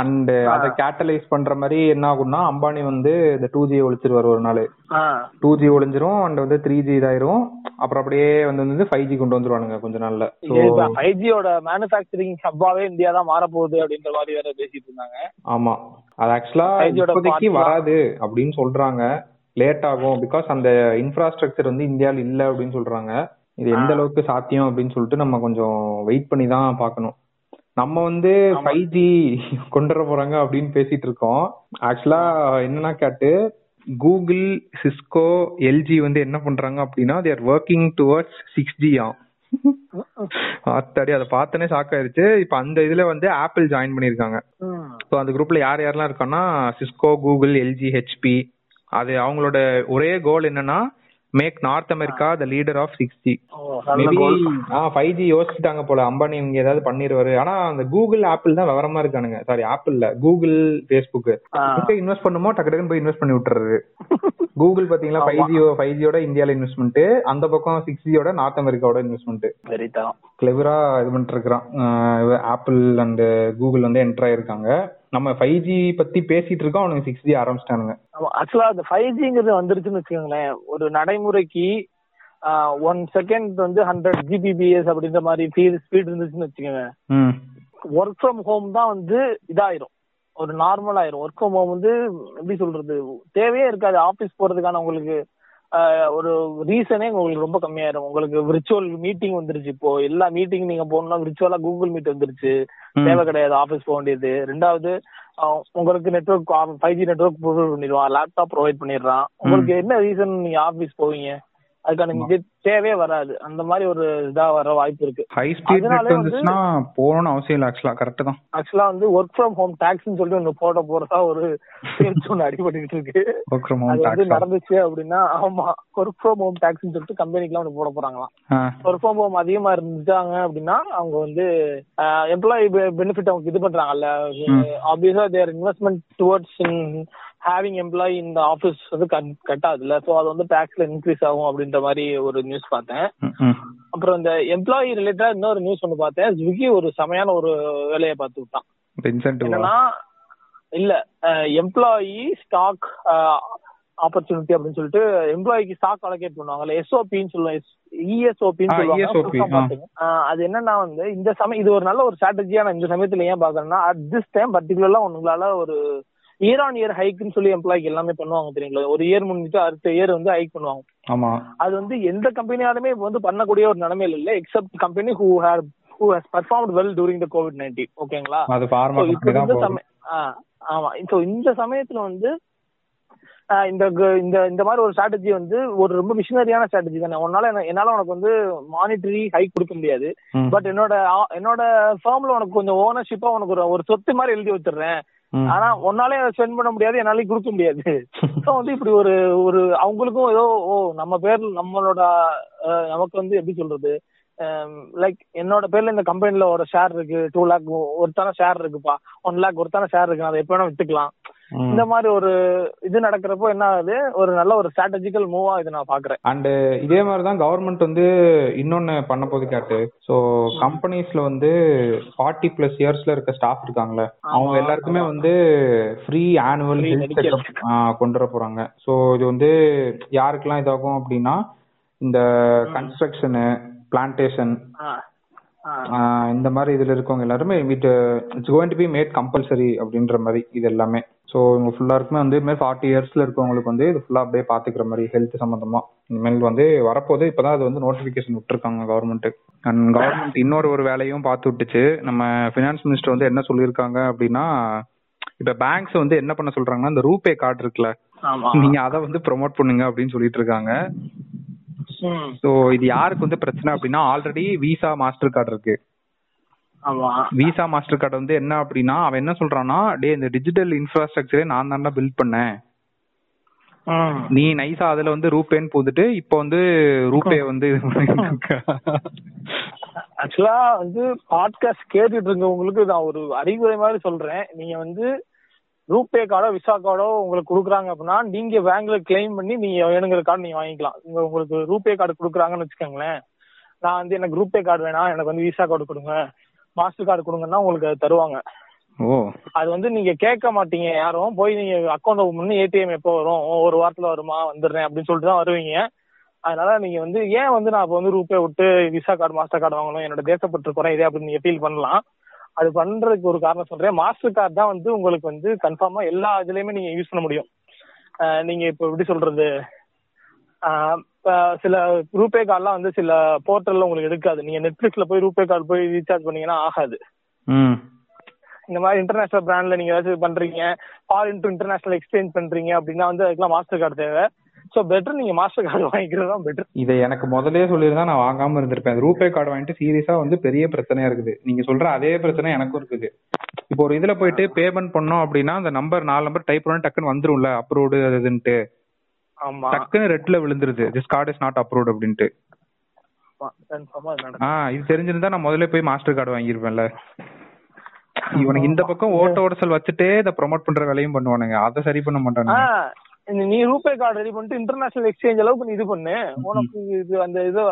அண்ட் அதை கேட்டலைஸ் பண்ற மாதிரி என்ன ஆகும்னா அம்பானி வந்து இந்த டூ ஜி ஒழிச்சிருவாரு ஒரு நாள். டூ ஜி ஒளிஞ்சிரும் அண்ட் வந்து த்ரீ ஜி இதாயிரும். அப்புறம் அப்படியே வந்து வந்து ஃபைவ் ஜி கொண்டு வந்துருவானுங்க கொஞ்ச நாள்ல. ஃபைவ் ஜியோட மேனுஃபேக்சரிங் ஹப்பாவே இந்தியா தான் மாறப்போகுது அப்படின்ற மாதிரி வேற பேசிட்டு இருந்தாங்க. ஆமா. அது ஆக்சுவலா 5G யோட இப்போதைக்கு வராது அப்படின்னு சொல்றாங்க. லேட் ஆகும். பிகாஸ் அந்த இன்ஃப்ராஸ்ட்ரக்சர் வந்து இந்தியால இல்ல அப்படின்னு சொல்றாங்க. இது எந்த அளவுக்கு சாத்தியம் அப்படின்னு சொல்லிட்டு நம்ம கொஞ்சம் வெயிட் பண்ணி தான் பார்க்கணும். நம்ம வந்து ஃபைவ் ஜி கொண்டு வர போறாங்க அப்படின்னு பேசிட்டு இருக்கோம். ஆக்சுவலா என்னன்னா கேட்டு கூகுள் சிஸ்கோ எல்ஜி வந்து என்ன பண்றாங்க அப்படின்னா they're working towards six G ஆ. ஆத்தாடி அதை பார்த்தனே ஷாக் ஆயிருச்சு. இப்ப அந்த இதுல வந்து ஆப்பிள் ஜாயின் பண்ணிருக்காங்க. ஸோ அந்த குரூப்ல யார் யாரெல்லாம் இருக்கான்னா சிஸ்கோ கூகுள் எல்ஜி ஹெச்பி அது அவங்களோட ஒரே கோல் என்னன்னா make North America the leader of six G five G யோசிச்சுட்டாங்க போல. அம்பானி இவங்க ஏதாவது பண்ணிடுவாரு ஆனா அந்த கூகுள் ஆப்பிள் தான் விவரமா இருக்கானுங்க. சாரி ஆப்பிள்ல கூகுள். எங்க இன்வெஸ்ட் பண்ணுமோ டக்கு டக்குன்னு போய் இன்வெஸ்ட் பண்ணி விட்டுறது கூகுள் பாத்தீங்களா ஃபைவ் ஜி ஃபைவ் ஜியோட இந்தியால இன்வெஸ்ட்மெண்ட் அந்த பக்கம் சிக்ஸ் ஜியோட நார்த் அமெரிக்காவோட இன்வெஸ்ட்மெண்ட் கிளெவரா இது பண்ணிட்டு இருக்கிறான். ஆப்பிள் அண்ட் கூகுள் வந்து என்டர் ஆயிருக்காங்க. நம்ம ஃபைவ் ஜி பத்தி பேசிட்டு இருக்கோம் அவனுங்க சிக்ஸ் ஜி ஆரம்பிச்சிட்டானுங்க. ஆக்சுவலா அந்த ஃபைவ் ஜிங்கிறது வந்துருச்சுன்னு வச்சுக்கோங்களேன். ஒரு நடைமுறைக்கு ஒன் செகண்ட் வந்து ஹண்ட்ரட் ஜிபிபிஎஸ் அப்படின்ற மாதிரி ஸ்பீட் இருந்துச்சுன்னு வச்சுக்கோங்க ஒர்க் ஃப்ரம் ஹோம் தான் வந்து இதாயிரும். ஒரு நார்மல் ஆயிரும். ஒர்க் ஃப்ரம் ஹோம் வந்து எப்படி சொல்றது தேவையே இருக்காது. ஆபீஸ் போறதுக்கான உங்களுக்கு ஒரு ரீசனே உங்களுக்கு ரொம்ப கம்மியாயிரும். உங்களுக்கு விர்ச்சுவல் மீட்டிங் வந்துருச்சு இப்போ. எல்லா மீட்டிங் நீங்க போகணும்னா விர்ச்சுவலா கூகுள் மீட் வந்துருச்சு. தேவை கிடையாது ஆபீஸ் போக வேண்டியது. ரெண்டாவது உங்களுக்கு network five G network provide பண்ணிடுவான். லேப்டாப் ப்ரொவைட் பண்ணிடுறான். உங்களுக்கு என்ன ரீசன் நீங்க ஆபீஸ் போவீங்க? அதுக்கான இது தேவையே வராது. அந்த மாதிரி ஒரு இதா வர வாய்ப்பு இருக்கு. ஹை ஸ்பீட் வந்துச்சுன்னா போகணும்னு அவசியம் இல்லை ஆக்சுவலா கரெக்ட் தான். ஆக்சுவலா வந்து ஒர்க் ஃப்ரம் ஹோம் டாக்ஸ்னு சொல்லிட்டு ஒன்று போட போறதா ஒரு சேல்ஸ் ஒன்று அடிபட்டுக்கிட்டு இருக்கு. ஒர்க் ஃப்ரம் அது ஹோம் டாக்ஸ் நடந்துச்சு அப்படின்னா ஆமா ஒர்க் ஃப்ரம் ஹோம் டாக்ஸ்னு சொல்லிட்டு கம்பெனிக்குலாம் ஒன்று போட போறாங்களாம். ஒர்க் ஃப்ரம் ஹோம் அதிகமா இருந்துட்டாங்க அப்படின்னா அவங்க வந்து எம்ப்ளாயி பெனிஃபிட் அவங்க இது பண்றாங்கல்ல. ஆப்வியஸா their investment towards having employee இந்த ஆஃபீஸ் வந்து கட்டாதுல்ல. ஸோ அது வந்து டாக்ஸ்ல இன்க்ரீஸ் ஆகும் அப்படின்ற மாதிரி ஒரு நியூஸ் பார்த்தேன். அப்புறம் இந்த எம்ப்ளாயி ரிலேட்டடா இன்னொரு நியூஸ் ஒன்று பார்த்தேன். ஸ்விக்கி ஒரு செமையான ஒரு வேலையை பார்த்து விட்டான். என்னன்னா இல்ல எம்ப்ளாயி ஸ்டாக் ஆப்பர்ச்சுனிட்டி அப்படின்னு சொல்லிட்டு எம்ப்ளாயிக்கு ஸ்டாக் அலோகேட் பண்ணுவாங்கல்ல. எஸ்ஓபின்னு சொல்லுவாங்க. இஎஸ்ஓபின்னு சொல்லுவாங்க. மாத்துங்க. ஆ, அது என்னன்னா வந்து இந்த சமயம் இது ஒரு நல்ல ஒரு ஸ்ட்ராட்டஜியா நான் இந்த சமயத்துல ஏன் பாக்குறேன்னா அட் திஸ் டைம் பர்டிகுலரா உங்களால ஒரு இயர் ஆன் இயர் ஹைக்குன்னு சொல்லி எம்ப்ளாய்க்கு எல்லாமே பண்ணுவாங்க தெரியுங்களா? ஒரு இயர் முடிஞ்சிட்டு அடுத்த இயர் வந்து ஹைக் பண்ணுவாங்க. ஆமா. அது வந்து எந்த கம்பெனியாலுமே இப்ப வந்து பண்ணக்கூடிய ஒரு நிலைமையில இல்ல except company who are who has performed well during the COVID nineteen ஓகேங்களா அது ஃபார்மா இந்த போகும் சமய- ஆ, ஆமா. சோ இந்த சமயத்துல வந்து இந்த இந்த இந்த மாதிரி ஒரு ஸ்ட்ராட்டஜி வந்து ஒரு ரொம்ப மிஷினரியான ஸ்ட்ராட்டஜி தானே. உன்னால என்ன- என்னால உனக்கு வந்து மானிட்டரி ஹைக் கொடுக்க முடியாது. பட் என்னோட என்னோட ஃபேர்ம்ல உனக்கு கொஞ்சம் ஓனர்ஷிப்பா உனக்கு ஒரு ஒரு சொத்து மாதிரி எழுதி வச்சிடுறேன். ஆனா உன்னாலே ஸ்பெண்ட் பண்ண முடியாது என்னாலையும் கொடுக்க முடியாது சோ வந்து இப்படி ஒரு ஒரு அவங்களுக்கும் ஏதோ ஓ நம்ம பேர்ல நம்மளோட நமக்கு வந்து எப்படி சொல்றது லைக் என்னோட பேர்ல இந்த கம்பெனில ஒரு ஷேர் இருக்கு டூ லேக் ஒருத்தான ஷேர் இருக்குப்பா ஒன் லேக் ஒருத்தான ஷேர் இருக்கு அதை எப்ப வேணா வித்துக்கலாம். இந்த மாதிரி ஒரு இது நடக்கிறப்போ என்ன ஆகுது? ஒரு நல்ல ஒரு ஸ்ட்ராட்டஜிக்கல் மூவா இது நான் பாக்குறேன் அண்ட் இதே மாதிரி தான் கவர்மெண்ட் வந்து இன்னொன்னு பண்ண போது கேட்டு. ஸோ கம்பெனிஸ்ல வந்து ஃபார்ட்டி பிளஸ் இயர்ஸ்ல இருக்க ஸ்டாஃப் இருக்காங்களே அவங்க. எல்லாருக்குமே வந்து free annual Free health. Checkup கொண்டு வர போறாங்க. ஸோ இது வந்து யாருக்கெல்லாம் இதாகும் அப்படின்னா இந்த கன்ஸ்ட்ரக்ஷனு பிளான்டேஷன். இந்த மாதிரி இதுல இருக்கவங்க எல்லாருமே with it's going to be made compulsory அப்படின்ற மாதிரி இது எல்லாமே. ஸோ இவங்க ஃபுல்லா இருக்குமே வந்து இதுமாதிரி ஃபார்ட்டி இயர்ஸ்ல இருக்கவங்களுக்கு வந்து இது ஃபுல்லா அப்படியே பாத்துக்கிற மாதிரி ஹெல்த் சம்பந்தமா. இனிமேல் வந்து வரப்போது இப்பதான் அது வந்து நோட்டிபிகேஷன் விட்டுருக்காங்க கவர்மெண்ட் அண்ட் கவர்மெண்ட் இன்னொரு ஒரு வேலையும் பார்த்து விட்டுச்சு. நம்ம ஃபினான்ஸ் மினிஸ்டர் வந்து என்ன சொல்லியிருக்காங்க அப்படின்னா இப்ப பேங்க்ஸ் வந்து என்ன பண்ண சொல்றாங்கன்னா இந்த ரூபே கார்டு இருக்குல்ல நீங்க அதை வந்து ப்ரோமோட் பண்ணுங்க அப்படின்னு சொல்லிட்டு இருக்காங்க. ஸோ இது யாருக்கு வந்து பிரச்சனை அப்படின்னா ஆல்ரெடி விசா மாஸ்டர் கார்டு இருக்கு. விசா மாஸ்டர் கார்டு வந்து என்ன அப்படின்னா அவன் என்ன சொல்றான்னா டே இந்த டிஜிட்டல் இன்ஃப்ராஸ்ட்ரக்சரே நான் தான்டா பில்ட் பண்ணேன். நீ நைஸா அதுல வந்து ரூபேன்னு போட்டுட்டு இப்போ வந்து ரூபே வந்து. ஆக்சுவலா வந்து பாட்காஸ்ட் கேட்டுட்டு இருக்கவங்களுக்கு நான் ஒரு அறிவுரை மாதிரி சொல்றேன். நீங்க வந்து ரூபே கார்டோ விசா கார்டோ உங்களுக்கு கொடுக்குறாங்க அப்படின்னா நீங்க பேங்க்ல கிளைம் பண்ணி நீங்க வேணுங்கிற கார்டு நீங்க வாங்கிக்கலாம். இங்க உங்களுக்கு ரூபே கார்டு கொடுக்குறாங்கன்னு வச்சுக்கோங்களேன். நான் வந்து எனக்கு ரூபே கார்டு வேணாம் எனக்கு வந்து விசா கார்டு கொடுங்க. மாஸ்டர் கார்டு கொடுங்கன்னா உங்களுக்கு அது தருவாங்க. அது வந்து நீங்க கேட்க மாட்டீங்க. யாரும் போய் நீங்க அக்கௌண்ட் ஓபன் பண்ணி ஏடிஎம் எப்போ வரும்? ஒரு வாரத்துல வருமா? வந்துடுறேன் அப்படின்னு சொல்லிட்டு தான் வருவீங்க. அதனால நீங்க வந்து ஏன் வந்து நான் இப்போ வந்து ரூபே விட்டு விசா கார்டு மாஸ்டர் கார்டு வாங்கணும்? என்னோட தேசப்பற்று குறை இதே அப்படின்னு நீங்க ஃபீல் பண்ணலாம். அது பண்றதுக்கு ஒரு காரணம் சொல்றேன். மாஸ்டர் கார்டு தான் வந்து உங்களுக்கு வந்து கன்ஃபார்மா எல்லா இதுலயுமே நீங்க யூஸ் பண்ண முடியும். நீங்க இப்போ எப்படி சொல்றது? சில ரூபே கார்டுலாம் வந்து சில போர்ட்டல்ல உங்களுக்கு எடுக்காது. நீங்க நெட்ஃபிளிக்ஸ்ல போய் ரூபே கார்டு போய் ரீசார்ஜ் பண்ணீங்கன்னா ஆகாது. இந்த மாதிரி இன்டர்நேஷனல் பிராண்ட்ல நீங்க ஏதாச்சும் பண்றீங்க ஃபாரின் டு இன்டர்நேஷனல் எக்ஸ்சேஞ்ச் பண்றீங்க அப்படின்னா வந்து அதுக்கெல்லாம் மாஸ்டர் கார்டு தேவை. ஸோ பெட்டர் நீங்க மாஸ்டர் கார்டு வாங்கிக்கிறது தான் பெட்டர் இதை எனக்கு முதல்லயே சொல்லியிருந்தா நான் வாங்காம இருந்திருப்பேன். ரூபே கார்டு வாங்கிட்டு சீரியஸா வந்து பெரிய பிரச்சனையா இருக்குது. நீங்க சொல்ற அதே பிரச்சனை எனக்கும் இருக்குது. இப்போ ஒரு இதுல போயிட்டு பேமெண்ட் பண்ணோம் அப்படின்னா அந்த நம்பர் நாலு நம்பர் டைப் பண்ணி டக்குன்னு வந்துரும்ல அப்ரூவ்டு அது இதுன்ட்டு. ஆமா. டக்குன்னு ரெட்ல விழுந்துருது. This card is not approved அப்படின்ட்டு. ஆ இது தெரிஞ்சிருந்தா நான் முதல்ல போய் மாஸ்டர் கார்டு வாங்கியிருப்பேன்ல இவனுக்கு இந்த பக்கம் ஓட்ட ஓடசல் வச்சுட்டே இதை ப்ரோமோட் பண்ற வேலையும் பண்ணுவானுங்க. அதை சரி பண்ண மாட்டானுங்க. நீ ரூபே கார்டு ரெடி பண்ணிட்டு இன்டர்நேஷனல் எக்ஸ்சேஞ்ச் அளவுக்கு நீ இது பண்ணு. உனக்கு இது அந்த இது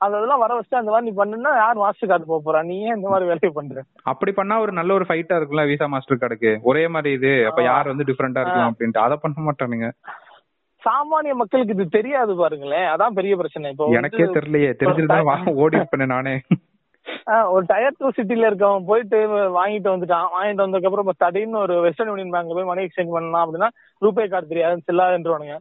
அந்த இதெல்லாம் வர வச்சுட்டு அந்த மாதிரி நீ பண்ணுனா யார் மாஸ்டர் கார்டு போக போறா? நீ ஏன் இந்த மாதிரி வேலையை பண்ற? அப்படி பண்ணா ஒரு நல்ல ஒரு ஃபைட்டா இருக்கும்ல விசா மாஸ்டர் கார்டுக்கு ஒரே மாதிரி இது. அப்ப யார் வந்து டிஃபரெண்டா இருக்கலாம் அப்படின்ட்டு. அதை பண்ண மாட்டானுங்க சாமானிய மக்களுக்கு இது தெரியாது பாருங்களேன். அதான் பெரிய பிரச்சனை. இப்போ எனக்கே தெரியலையே. தெரிஞ்சிருந்தா ஓடி இருப்பேன் நானே. ஒரு டயர் டூ சிட்டில இருக்கவன் போயிட்டு வாங்கிட்டு வந்துட்டான். வாங்கிட்டு வந்ததுக்கு அப்புறம் திடீர்னு ஒரு வெஸ்டர்ன் யூனியன் பேங்க்ல போய் மணி எக்ஸ்சேஞ்ச் பண்ணலாம் அப்படின்னா ரூபே கார்டு தெரியாது செல்லாதுன்றவானுங்க.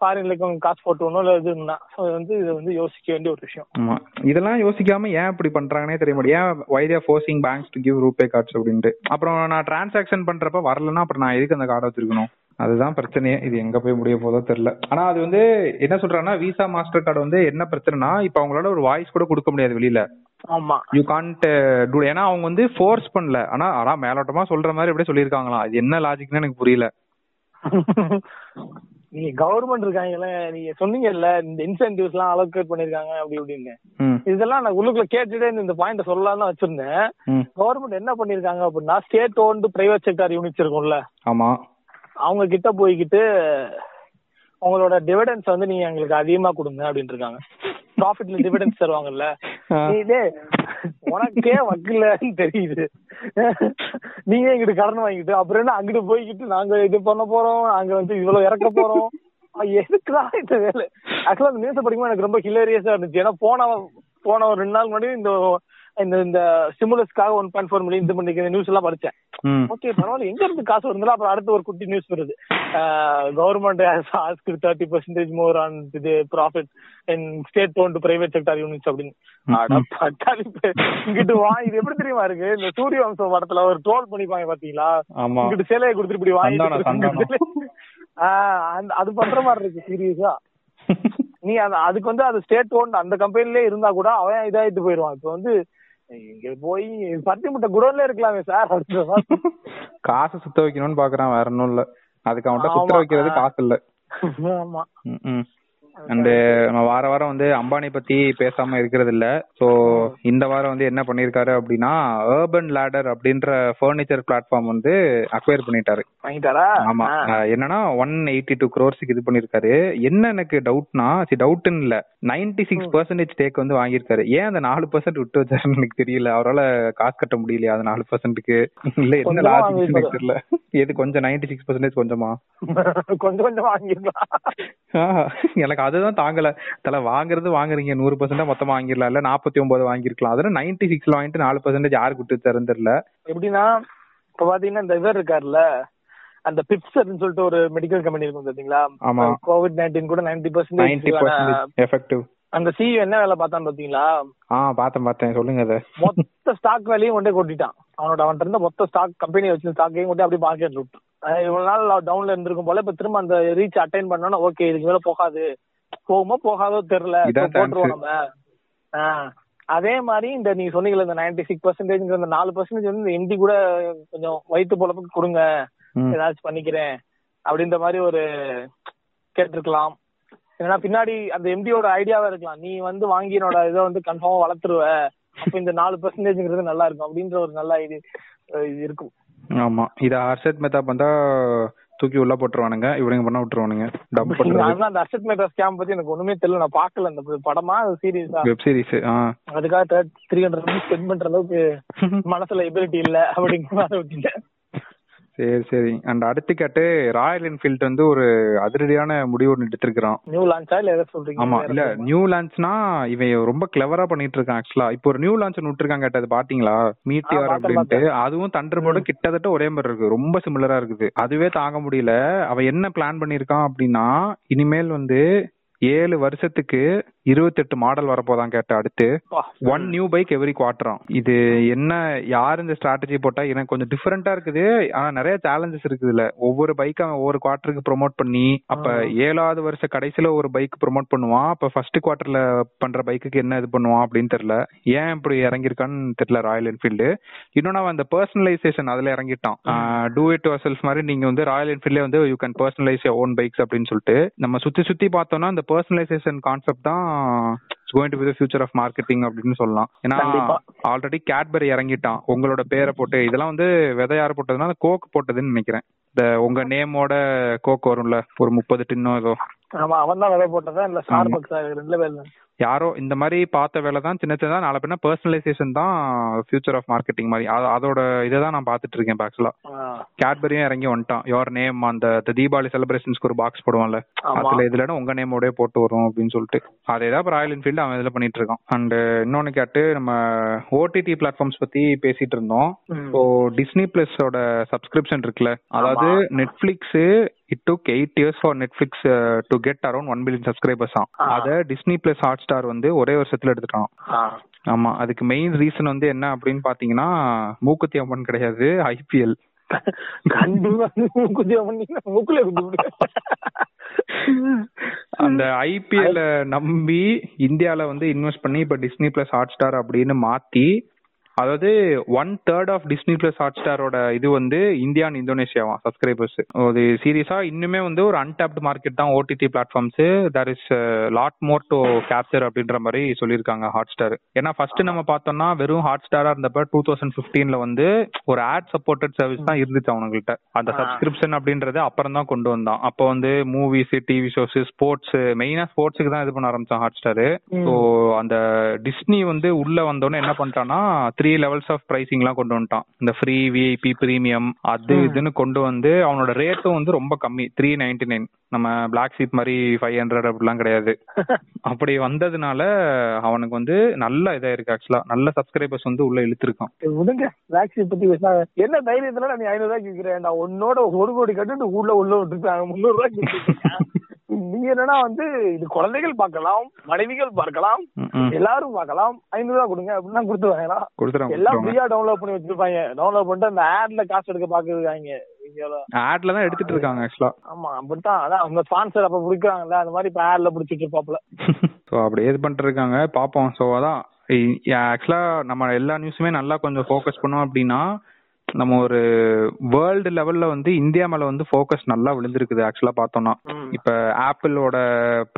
ஃபாரின்ல இருக்கவங்க காசு போட்டு ஒன்றும் இல்லை இதுன்னா வந்து இது வந்து யோசிக்க வேண்டிய ஒரு விஷயம். ஆமா. இதெல்லாம் யோசிக்காம ஏன் இப்படி பண்றாங்கன்னே தெரிய மாட்டேன் ஏன் why they forcing banks to give RuPay cards அப்படின்ட்டு? அப்புறம் நான் டிரான்சாக்ஷன் பண்றப்ப வரலன்னா அப்புறம் நான் எதுக்கு அந்த கார்டை வச்சிருக்கணும்? அதுதான் பிரச்சனையே. இது எங்க போய் முடிய போதோ தெரியல. ஆனா அது வந்து என்ன சொல்றாங்கன்னா விசா மாஸ்டர் கார்டு வந்து என்ன பிரச்சனைனா இப்ப அவங்களால ஒரு வாய்ஸ் கூட கொடுக்க முடியாது வெளியில. ஆமா. யூ கான்ட் டூ ஏன்னா அவங்க வந்து ஃபோர்ஸ் பண்ணல. ஆனா ஆனா மேலோட்டமா சொல்ற மாதிரி அப்படியே சொல்லியிருக்காங்களாம். அது என்ன லாஜிக்னு எனக்கு புரியல. நீங்க கவர்மெண்ட் இருக்காங்கல்ல நீங்க சொன்னீங்கல்ல இந்த இன்சென்டிவ்ஸ் எல்லாம் அலோகேட் பண்ணிருக்காங்க அப்படி இப்படின்னு. இதெல்லாம் நான் உள்ளுக்குள்ள கேட்டுட்டே இந்த- பாயிண்ட் சொல்லலாம் தான் வச்சிருந்தேன். கவர்மெண்ட் என்ன பண்ணிருக்காங்க அப்படின்னா state owned private sector units இருக்கும்ல. ஆமா. அவங்க கிட்ட போய்கிட்டு உங்களோட டிவிடன்ஸ் வந்து நீங்க எங்களுக்கு அதிகமா கொடுங்க அப்படின்னு இருக்காங்க ப்ராஃபிட்ல டிவிடன்ஸ் தருவாங்கல்ல. டேய், உனக்கே வக்கில்லன்னு தெரியுது. நீங்க எங்கிட்ட கடன் வாங்கிட்டு அப்புறம் என்ன அங்கிட்டு போய்கிட்டு நாங்க இது பண்ண போறோம் நாங்க வந்து இவ்வளவு இறக்க போறோம். எதுக்குதான் இந்த வேலை? ஆக்சுவலா அந்த நியூஸ் படிக்கும்போது எனக்கு ரொம்ப ஹிலேரியஸா இருந்துச்சு. ஏன்னா போன போன ஒரு ரெண்டு நாள் முன்னாடி இந்த இந்த இந்த ஸ்டிமுலஸ்க்காக ஒன் பாயிண்ட் ஃபோர் மில்லியன் இது பண்ணிக்கிற நியூஸ் எல்லாம் படிச்சேன். ஓகே பரவாயில்ல. எங்க இருந்து காசு வருதுல அப்புறம் அடுத்து ஒரு குட்டி நியூஸ் வருது. Government ask thirty percentage more on இது profit in state own private sector units அப்படின்னு. இங்கிட்டு வா இது எப்படி தெரியுமா இருக்கு? இந்த சூரிய வம்சம் படத்துல ஒரு ட்ரோல் பண்ணிப்பாங்க பாத்தீங்களா? இங்கிட்டு சேலையை கொடுத்துட்டு இப்படி அந்த- அது பண்ற மாதிரி இருக்கு சீரியஸா நீ அதுக்கு வந்து அது ஸ்டேட் ஓன் அந்த கம்பெனிலே இருந்தா கூட அவன் இதாயிட்டு போயிடுவான். இப்ப வந்து இங்க போய் பருத்தி முட்டை குடோன்ல இருக்கலாமே சார். காசு சுத்த வைக்கணும்னு பாக்குறான் வேற ஒண்ணும் இல்ல. அதுக்கு அவன்கிட்ட சுத்த. வைக்கிறது காசு இல்ல. ஆமா. அண்ட் நம்ம வார வாரம் வந்து அம்பானி பத்தி பேசாம இருக்கிறது இல்ல சோ இந்த வாரம் வந்து என்ன பண்ணிருக்காரு அப்படின்னா ஏர்பன் லேடர் அப்படின்ற ஃபர்னிச்சர் பிளாட்ஃபார்ம் வந்து அக்வயர் பண்ணிட்டாரு. ஆமா. என்னன்னா ஒன் எயிட்டி டூ க்ரோர்ஸுக்கு இது பண்ணிருக்காரு. என்ன எனக்கு டவுட்னா சி டவுட்னு இல்ல. நைன்டி சிக்ஸ் பர்சன்டேஜ் டேக் வந்து வாங்கியிருக்காரு. ஏன் அந்த நாலு பர்சன்ட் விட்டு வச்சாருன்னு எனக்கு தெரியல. அவரால காசு கட்ட முடியலையா அந்த நாலு பர்சன்ட்டுக்கு இல்ல என்ன லாஜிக். எனக்கு தெரியல. எது கொஞ்சம் நைன்டி சிக்ஸ் பர்சன்டேஜ் கொஞ்சமா கொஞ்சம் கொஞ்சம் வாங்கிருக்கலாம் எனக்கு அதுதான் தாங்கல. தல வாங்குறது வாங்குறீங்க. நூறு பர்சன்டா மொத்தமா வாங்கிடலாம். இல்ல நாற்பத்தி ஒன்பது வாங்கிருக்கலாம் அதுல நைன்டி சிக்ஸ்ல வாங்கிட்டு நாலு பர்சன்டேஜ் யாருக்கு விட்டு தரேன்னு தெரியல. எப்படின்னா இப்ப பாத்தீங்கன்னா இந்த இவர் இருக்காருல்ல அந்த பிப்சர்னு சொல்லிட்டு ஒரு மெடிக்கல் கம்பெனி இருக்கும் பாத்தீங்களா ஆமா. கோவிட் நைன்டீன் கூட நைன்டி பர்சன்டேஜ் எஃபெக்டிவ் அந்த சிஇஓ என்ன வேலை பார்த்தான்னு பாத்தீங்களா? ஆ பார்த்தேன் பார்த்தேன். சொல்லுங்க அத. மொத்த ஸ்டாக் வேலையும் கொண்டே கொட்டிட்டான். அவனோட அவன்கிட்ட இருந்த மொத்த ஸ்டாக் கம்பெனி வச்சு ஸ்டாக்கையும் கொண்டு அப்படியே மார்க்கெட் விட்டு இவ்வளவு நாள் டவுன்ல இருந்திருக்கும் போல இப்ப திரும்ப அந்த ரீச் அட்டைன் பண்ணோம்னா ஓகே இதுக்கு மேல போகாது. போகுமோ போகாதோ தெரியல. போட்டுருவோம். நம்ம. அதே மாதிரி இந்த நீங்க சொன்னீங்கல்ல இந்த நைன்டி சிக்ஸ் பர்சன்டேஜ் அந்த நாலு பர்சன்டேஜ் வந்து இந்த எம்டி கூட கொஞ்சம் வயிற்று பொழப்புக்கு கொடுங்க. ஏதாச்சும் பண்ணிக்கிறேன். அப்படின்ற மாதிரி ஒரு கேட்டிருக்கலாம். ஏன்னா பின்னாடி அந்த எம்டியோட ஐடியாவா இருக்கலாம். நீ வந்து வாங்கி என்னோட இதை வந்து கன்ஃபார்மா வளர்த்துருவ. அப்ப இந்த நாலு பர்சன்டேஜ்ங்கிறது நல்லா இருக்கும். அப்படின்ற ஒரு நல்ல ஐடியா இது இருக்கும். ஆமா. இத ஹர்ஷத் மெத்தா வந்தா தூக்கி உள்ள போட்டுருவானுங்க. இவனுங்க பண்ண விட்டுருவானுங்க. டம்ப் நான் அந்த அசட் மேட்டர் ஸ்கேம் பத்தி எனக்கு ஒண்ணுமே தெரியல. நான் பாக்கல அந்த படமா? சீரியஸா வெப் சீரிஸ் அதுக்காக த்ரீ ஹண்ட்ரட் ருபீஸ் ஸ்பெண்ட் பண்ற அளவுக்கு மனசுல எபிலிட்டி இல்ல அப்படிங்கிற அதை விட்டுட்டேன். சரி சரி. அண்ட் அடுத்து கேட்டு ராயல் என்ஃபீல்ட் வந்து ஒரு அதிரடியான முடிவு ஒன்று எடுத்திருக்கிறான். நியூ லான்ச்சா இல்ல எதை சொல்றீங்க? ஆமா இல்ல? நியூ லான்ச்னா இவன் ரொம்ப கிளவரா பண்ணிட்டு இருக்கான் ஆக்சுவலா இப்போ ஒரு நியூ லான்ச் விட்டுருக்காங்க கேட்டது பாத்தீங்களா? மீட்டியார் அப்படின்ட்டு. அதுவும் தண்டர் போர்டு கிட்டத்தட்ட ஒரே மாதிரி இருக்கு. ரொம்ப சிமிலரா இருக்குது. அதுவே தாங்க முடியல. அவன் என்ன பிளான் பண்ணிருக்கான் அப்படின்னா இனிமேல் வந்து ஏழு வருஷத்துக்கு இருபத்தெட்டு மாடல் வரப்போதான் கேட்ட அடுத்து. ஒன் நியூ பைக் எவ்ரி குவார்டராம் இது என்ன யார் இந்த ஸ்ட்ராட்டஜி போட்டா? எனக்கு கொஞ்சம் டிஃபரெண்டா இருக்குது. ஆனா நிறைய சேலஞ்சஸ் இருக்குது இல்ல. ஒவ்வொரு பைக் அவன் ஒவ்வொரு குவார்டருக்கு ப்ரோமோட் பண்ணி அப்ப ஏழாவது வருஷ கடைசியில ஒரு பைக் ப்ரோமோட் பண்ணுவான். அப்ப ஃபர்ஸ்ட் குவார்டர்ல பண்ற பைக்குக்கு என்ன இது பண்ணுவான் அப்படின்னு தெரியல. ஏன் இப்படி இறங்கியிருக்கான்னு தெரியல ராயல் என்ஃபீல்டு இன்னொன்னு அவன் அந்த பர்சனலைசேஷன் அதுல இறங்கிட்டான். டூ இட் செல்ஃப் மாதிரி நீங்க வந்து ராயல் என்ஃபீல்ட்ல வந்து you can personalise own bikes அப்படின்னு சொல்லிட்டு நம்ம சுத்தி சுத்தி பார்த்தோம்னா இந்த பர்சனலைசேஷன் கான்செப்ட் தான் going to be the future of marketing அப்படின்னு சொல்லலாம். ஏன்னா. ஆல்ரெடி கேட்பரி இறங்கிட்டான். உங்களோட பேரை போட்டு இதெல்லாம் வந்து விதை யார் போட்டதுன்னா கோக் போட்டதுன்னு நினைக்கிறேன். இந்த உங்க நேமோட கோக் வரும்ல ஒரு முப்பது டின்னோ ஏதோ. ஆமா அவன் தான் போட்டதா இல்ல ஸ்டார் பக்ஸ் ரெண்டுல பேர்ல யாரோ இந்த மாதிரி பார்த்த வேலை தான் சின்ன சின்னதா நாளை பின்ன பர்சனலைசேஷன் தான் ஃபியூச்சர் ஆஃப் மார்க்கெட்டிங் மாதிரி. அது- அதோட இதை தான் நான் பார்த்துட்டு இருக்கேன் ஆக்சுவலா கேட்பரியும் இறங்கி வந்துட்டான். யோர் நேம் அந்த தீபாவளி செலிப்ரேஷன்ஸ்க்கு ஒரு பாக்ஸ் போடுவான்ல. அதுல இதுல உங்க நேமோட போட்டு வரும் அப்படின்னு சொல்லிட்டு. அதே தான் ராயல் என்ஃபீல்டு அவன் இதுல பண்ணிட்டு இருக்கான். அண்ட் இன்னொன்னு கேட்டு நம்ம ஓடிடி பிளாட்ஃபார்ம்ஸ் பத்தி பேசிட்டு இருந்தோம். இப்போ டிஸ்னி பிளஸோட சப்ஸ்கிரிப்ஷன் இருக்குல்ல. அதாவது Netflix it took eight years for Netflix to get around one million subscribers ஆ. அத டிஸ்னி பிளஸ் ஹாட் ஸ்டார் வந்து ஒரே வருஷத்துல எடுத்துட்டான். ஆமா அதுக்கு மெயின் ரீசன் வந்து என்ன அப்படின்னு பாத்தீங்கன்னா மூக்குத்தி அம்மன் கிடையாது ஐபிஎல் அந்த ஐபிஎல் நம்பி இந்தியால வந்து இன்வெஸ்ட் பண்ணி இப்ப டிஸ்னி பிளஸ் ஹாட் ஸ்டார் அப்படின்னு மாத்தி அதாவது one third of Disney plus hot ஸ்டாரோட இது வந்து இந்தியா அண்ட் இந்தோனேஷியாவா சப்ஸ்கிரைபர்ஸ் அது சீரியஸா இன்னுமே வந்து ஒரு அன்டாப்ட் மார்க்கெட் தான் OTT platforms there is lot more to capture அப்படின்ற மாதிரி சொல்லியிருக்காங்க ஹாட் ஸ்டார் ஏன்னா ஃபர்ஸ்ட் நம்ம பார்த்தோம்னா வெறும் ஹாட் ஸ்டாரா இருந்தப்ப டூ தௌசண்ட் பிப்டீன்ல வந்து ஒரு ஆட் சப்போர்ட்டட் சர்வீஸ் தான் இருந்துச்சு அவனுங்கள்ட்ட. அந்த. சப்ஸ்கிரிப்ஷன் அப்படின்றது அப்புறம் தான் கொண்டு வந்தான். அப்போ வந்து மூவிஸ் டிவி ஷோஸ் ஸ்போர்ட்ஸ் மெயினா ஸ்போர்ட்ஸுக்கு தான் இது பண்ண ஆரம்பிச்சான் ஹாட் ஸ்டார் ஸோ அந்த டிஸ்னி வந்து உள்ள வந்தோடனே என்ன பண்ணிட்டான்னா த்ரீ லெவல்ஸ் ஆஃப் பிரைசிங்லாம் கொண்டு வந்துட்டான். இந்த ஃப்ரீ விஐபி பிரீமியம் அது இதுன்னு கொண்டு வந்து அவனோட ரேட்டும் வந்து ரொம்ப கம்மி. த்ரீ நைன்டி நைன் நம்ம பிளாக் ஷீப் மாதிரி ஃபைவ் ஹண்ட்ரட் அப்படிலாம் கிடையாது. அப்படி வந்ததுனால அவனுக்கு வந்து நல்ல இதா இருக்கு ஆக்சுவலா நல்ல சப்ஸ்கிரைபர்ஸ் வந்து உள்ள இழுத்துருக்கான். விடுங்க. வேக்சின் பத்தி பேசினா என்ன தைரியத்துல நீ ஐநூறு ரூபாய் கேக்குறேன் நான் உன்னோட ஒரு கோடி கட்டுட்டு உள்ள உள்ள விட்டுருக்காங்க முந்நூறு ரூபாய் கேட்டுருக்கேன். நீங்க என்னன்னா வந்து இது குழந்தைகள் பார்க்கலாம் மனைவிகள் பார்க்கலாம். எல்லாரும் பார்க்கலாம். ஐநூறு ரூபாய் கொடுங்க அப்படின்னா கொடுத்து வாங்கலாம் கொடுத்துறாங்க எல்லாம் கொடுத்துருவாங்க. ஃப்ரீயா டவுன்லோட் பண்ணி வச்சிருப்பாங்க. டவுன்லோட் பண்ணிட்டு அந்த ஆட்ல காசு எடுக்க பாக்குறாங்க ஆட்ல தான் எடுத்துட்டு இருக்காங்க ஆக்சுவலா ஆமா அப்படித்தான். அதான் அவங்க ஸ்பான்சர் அப்ப பிடிக்கிறாங்கல்ல அந்த மாதிரி இப்ப ஆட்ல பிடிச்சிட்டு இருப்பாப்ல ஸோ அப்படி இது பண்ணிட்டு இருக்காங்க. பார்ப்போம் ஸோ அதான் ஆக்சுவலா நம்ம எல்லா நியூஸுமே நல்லா கொஞ்சம் ஃபோக்கஸ் பண்ணோம் அப்படின்னா நம்ம ஒரு வேர்ல்டு லெவல்ல வந்து இந்தியா மேல வந்து ஃபோக்கஸ் நல்லா விழுந்திருக்குது ஆக்சுவலா பார்த்தோம்னா. இப்ப ஆப்பிளோட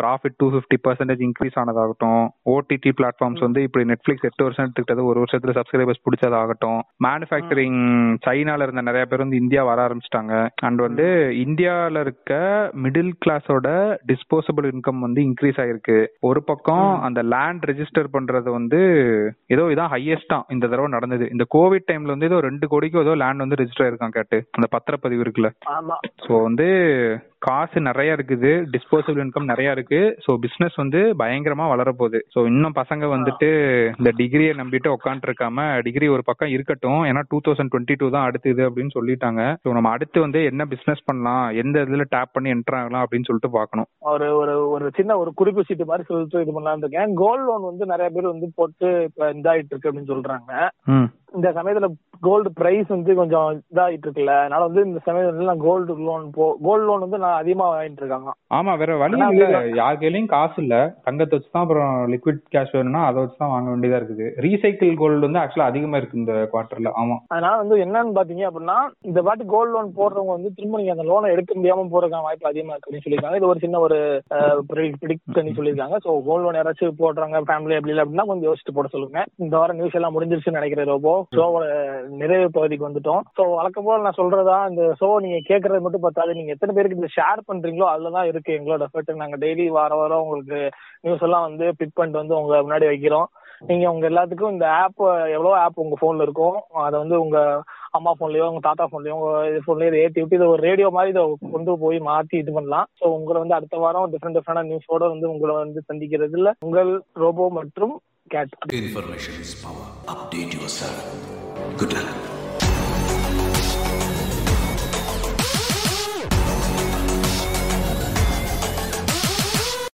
profit two fifty percentage increase ஆனதாகட்டும் OTT platforms வந்து இப்படி நெட்ஃபிளிக்ஸ் எட்டு வருஷம் எடுத்துக்கிட்டது ஒரு வருஷத்துல சப்ஸ்கிரைபர்ஸ் பிடிச்சதாகட்டும். மேனுஃபேக்சரிங் சைனால இருந்த நிறைய பேர் வந்து இந்தியா வர ஆரம்பிச்சிட்டாங்க. அண்ட் வந்து இந்தியால இருக்க மிடில் கிளாஸோட டிஸ்போசபிள் இன்கம் வந்து இன்க்ரீஸ் ஆயிருக்கு. ஒரு பக்கம் அந்த லேண்ட் ரெஜிஸ்டர் பண்றது வந்து ஏதோ இதான் ஹையஸ்டா இந்த தடவை நடந்தது. இந்த கோவிட் டைம்ல வந்து ஏதோ ரெண்டு கோடிக்கு ஏதோ லேண்ட் வந்து ரெஜிஸ்டர் ஆயிருக்கான் கேட்டு. அந்த பத்திரப்பதிவு இருக்குல்ல. ஸோ வந்து காசு நிறைய இருக்குது டிஸ்போசபிள் இன்கம் நிறைய இருக்கு. ஸோ பிசினஸ் வந்து பயங்கரமா வளர போகுது ஸோ இன்னும் பசங்க வந்துட்டு இந்த டிகிரியை நம்பிட்டு உட்காந்துட்டு இருக்காம டிகிரி ஒரு பக்கம் இருக்கட்டும். ஏன்னா டூ தௌசண்ட் டுவெண்ட்டி டூ தான் அடுத்து இது அப்படின்னு சொல்லிட்டாங்க. ஸோ நம்ம அடுத்து வந்து என்ன பிசினஸ் பண்ணலாம் எந்த இதுல டேப் பண்ணி என்டர் ஆகலாம் அப்படின்னு சொல்லிட்டு பார்க்கணும். ஒரு ஒரு ஒரு சின்ன ஒரு குறிப்பு சீட்டு மாதிரி சொல்லிட்டு இது பண்ணலாம்னு இருக்கேன். கோல்ட் லோன் வந்து நிறைய பேர் வந்து போட்டு இப்ப இதாயிட்டு இருக்கு அப்படின்னு சொல்றாங்க. இந்த சமயத்துல கோல்டு பிரைஸ் வந்து கொஞ்சம் இதாயிட்டு இருக்குல்ல. அதனால வந்து இந்த சமயத்துல நான் கோல்டு லோன் போ கோல்டு லோன் வந்து நான் அதிகமா வாங்கிட்டு இருக்காங்க. ஆமா வேற வழி இல்ல. யார் கையிலயும் காசு இல்ல. தங்கத்தை வச்சு தான் அப்புறம் லிக்விட் கேஷ் வேணும்னா அதை வச்சு தான் வாங்க வேண்டியதா இருக்குது. ரீசைக்கிள் கோல்டு வந்து ஆக்சுவலா அதிகமா இருக்கு இந்த குவார்டர்ல ஆமா. அதனால வந்து என்னன்னு பாத்தீங்க அப்படின்னா இந்த வாட்டி கோல்டு லோன் போடுறவங்க வந்து திரும்ப நீங்க அந்த லோனை எடுக்க முடியாம போறதுக்கான வாய்ப்பு அதிகமா இருக்கு அப்படின்னு சொல்லியிருக்காங்க. இது ஒரு சின்ன ஒரு ப்ரிடிக்ட் பண்ணி சொல்லியிருக்காங்க. ஸோ கோல்டு லோன் யாராச்சும் போடுறாங்க ஃபேமிலி அப்படி இல்லை அப்படின்னா கொஞ்சம் யோசிச்சு போட சொல்லுங்க. இந்த வாரம் நியூஸ் எல்லாம் முடிஞ்சிருச்சுன்னு நினைக்கிறேன் ரோபோ. ஷோவோட நிறைவு பகுதிக்கு வந்துட்டோம். ஸோ வழக்கம் போல நான் சொல்றதா இந்த ஷோ நீங்க கேட்கறது மட்டும் பத்தாது நீங்க எத்தனை பேருக்கு இந்த ஷேர் பண்றீங்களோ அதுலதான் இருக்கு. எங்களோட எஃபர்ட் நாங்க டெய்லி வார வாரம் உங்களுக்கு நியூஸ் எல்லாம் வந்து பிக் பண்ணிட்டு வந்து உங்க முன்னாடி வைக்கிறோம். நீங்க உங்க எல்லாத்துக்கும் இந்த ஆப் எவ்வளவு ஆப் உங்க போன்ல இருக்கும் அதை வந்து உங்க அம்மா போன்லயோ உங்க தாத்தா போன்லயோ உங்க இது போன்லயோ இதை ஏத்தி விட்டு இதை ஒரு ரேடியோ மாதிரி இதை கொண்டு போய் மாத்தி இது பண்ணலாம். ஸோ உங்களை வந்து அடுத்த வாரம் டிஃப்ரெண்ட் டிஃப்ரெண்டான நியூஸோட வந்து உங்களை வந்து சந்திக்கிறதுல உங்கள் ரோபோ மற்றும் get information is power update yourself good luck.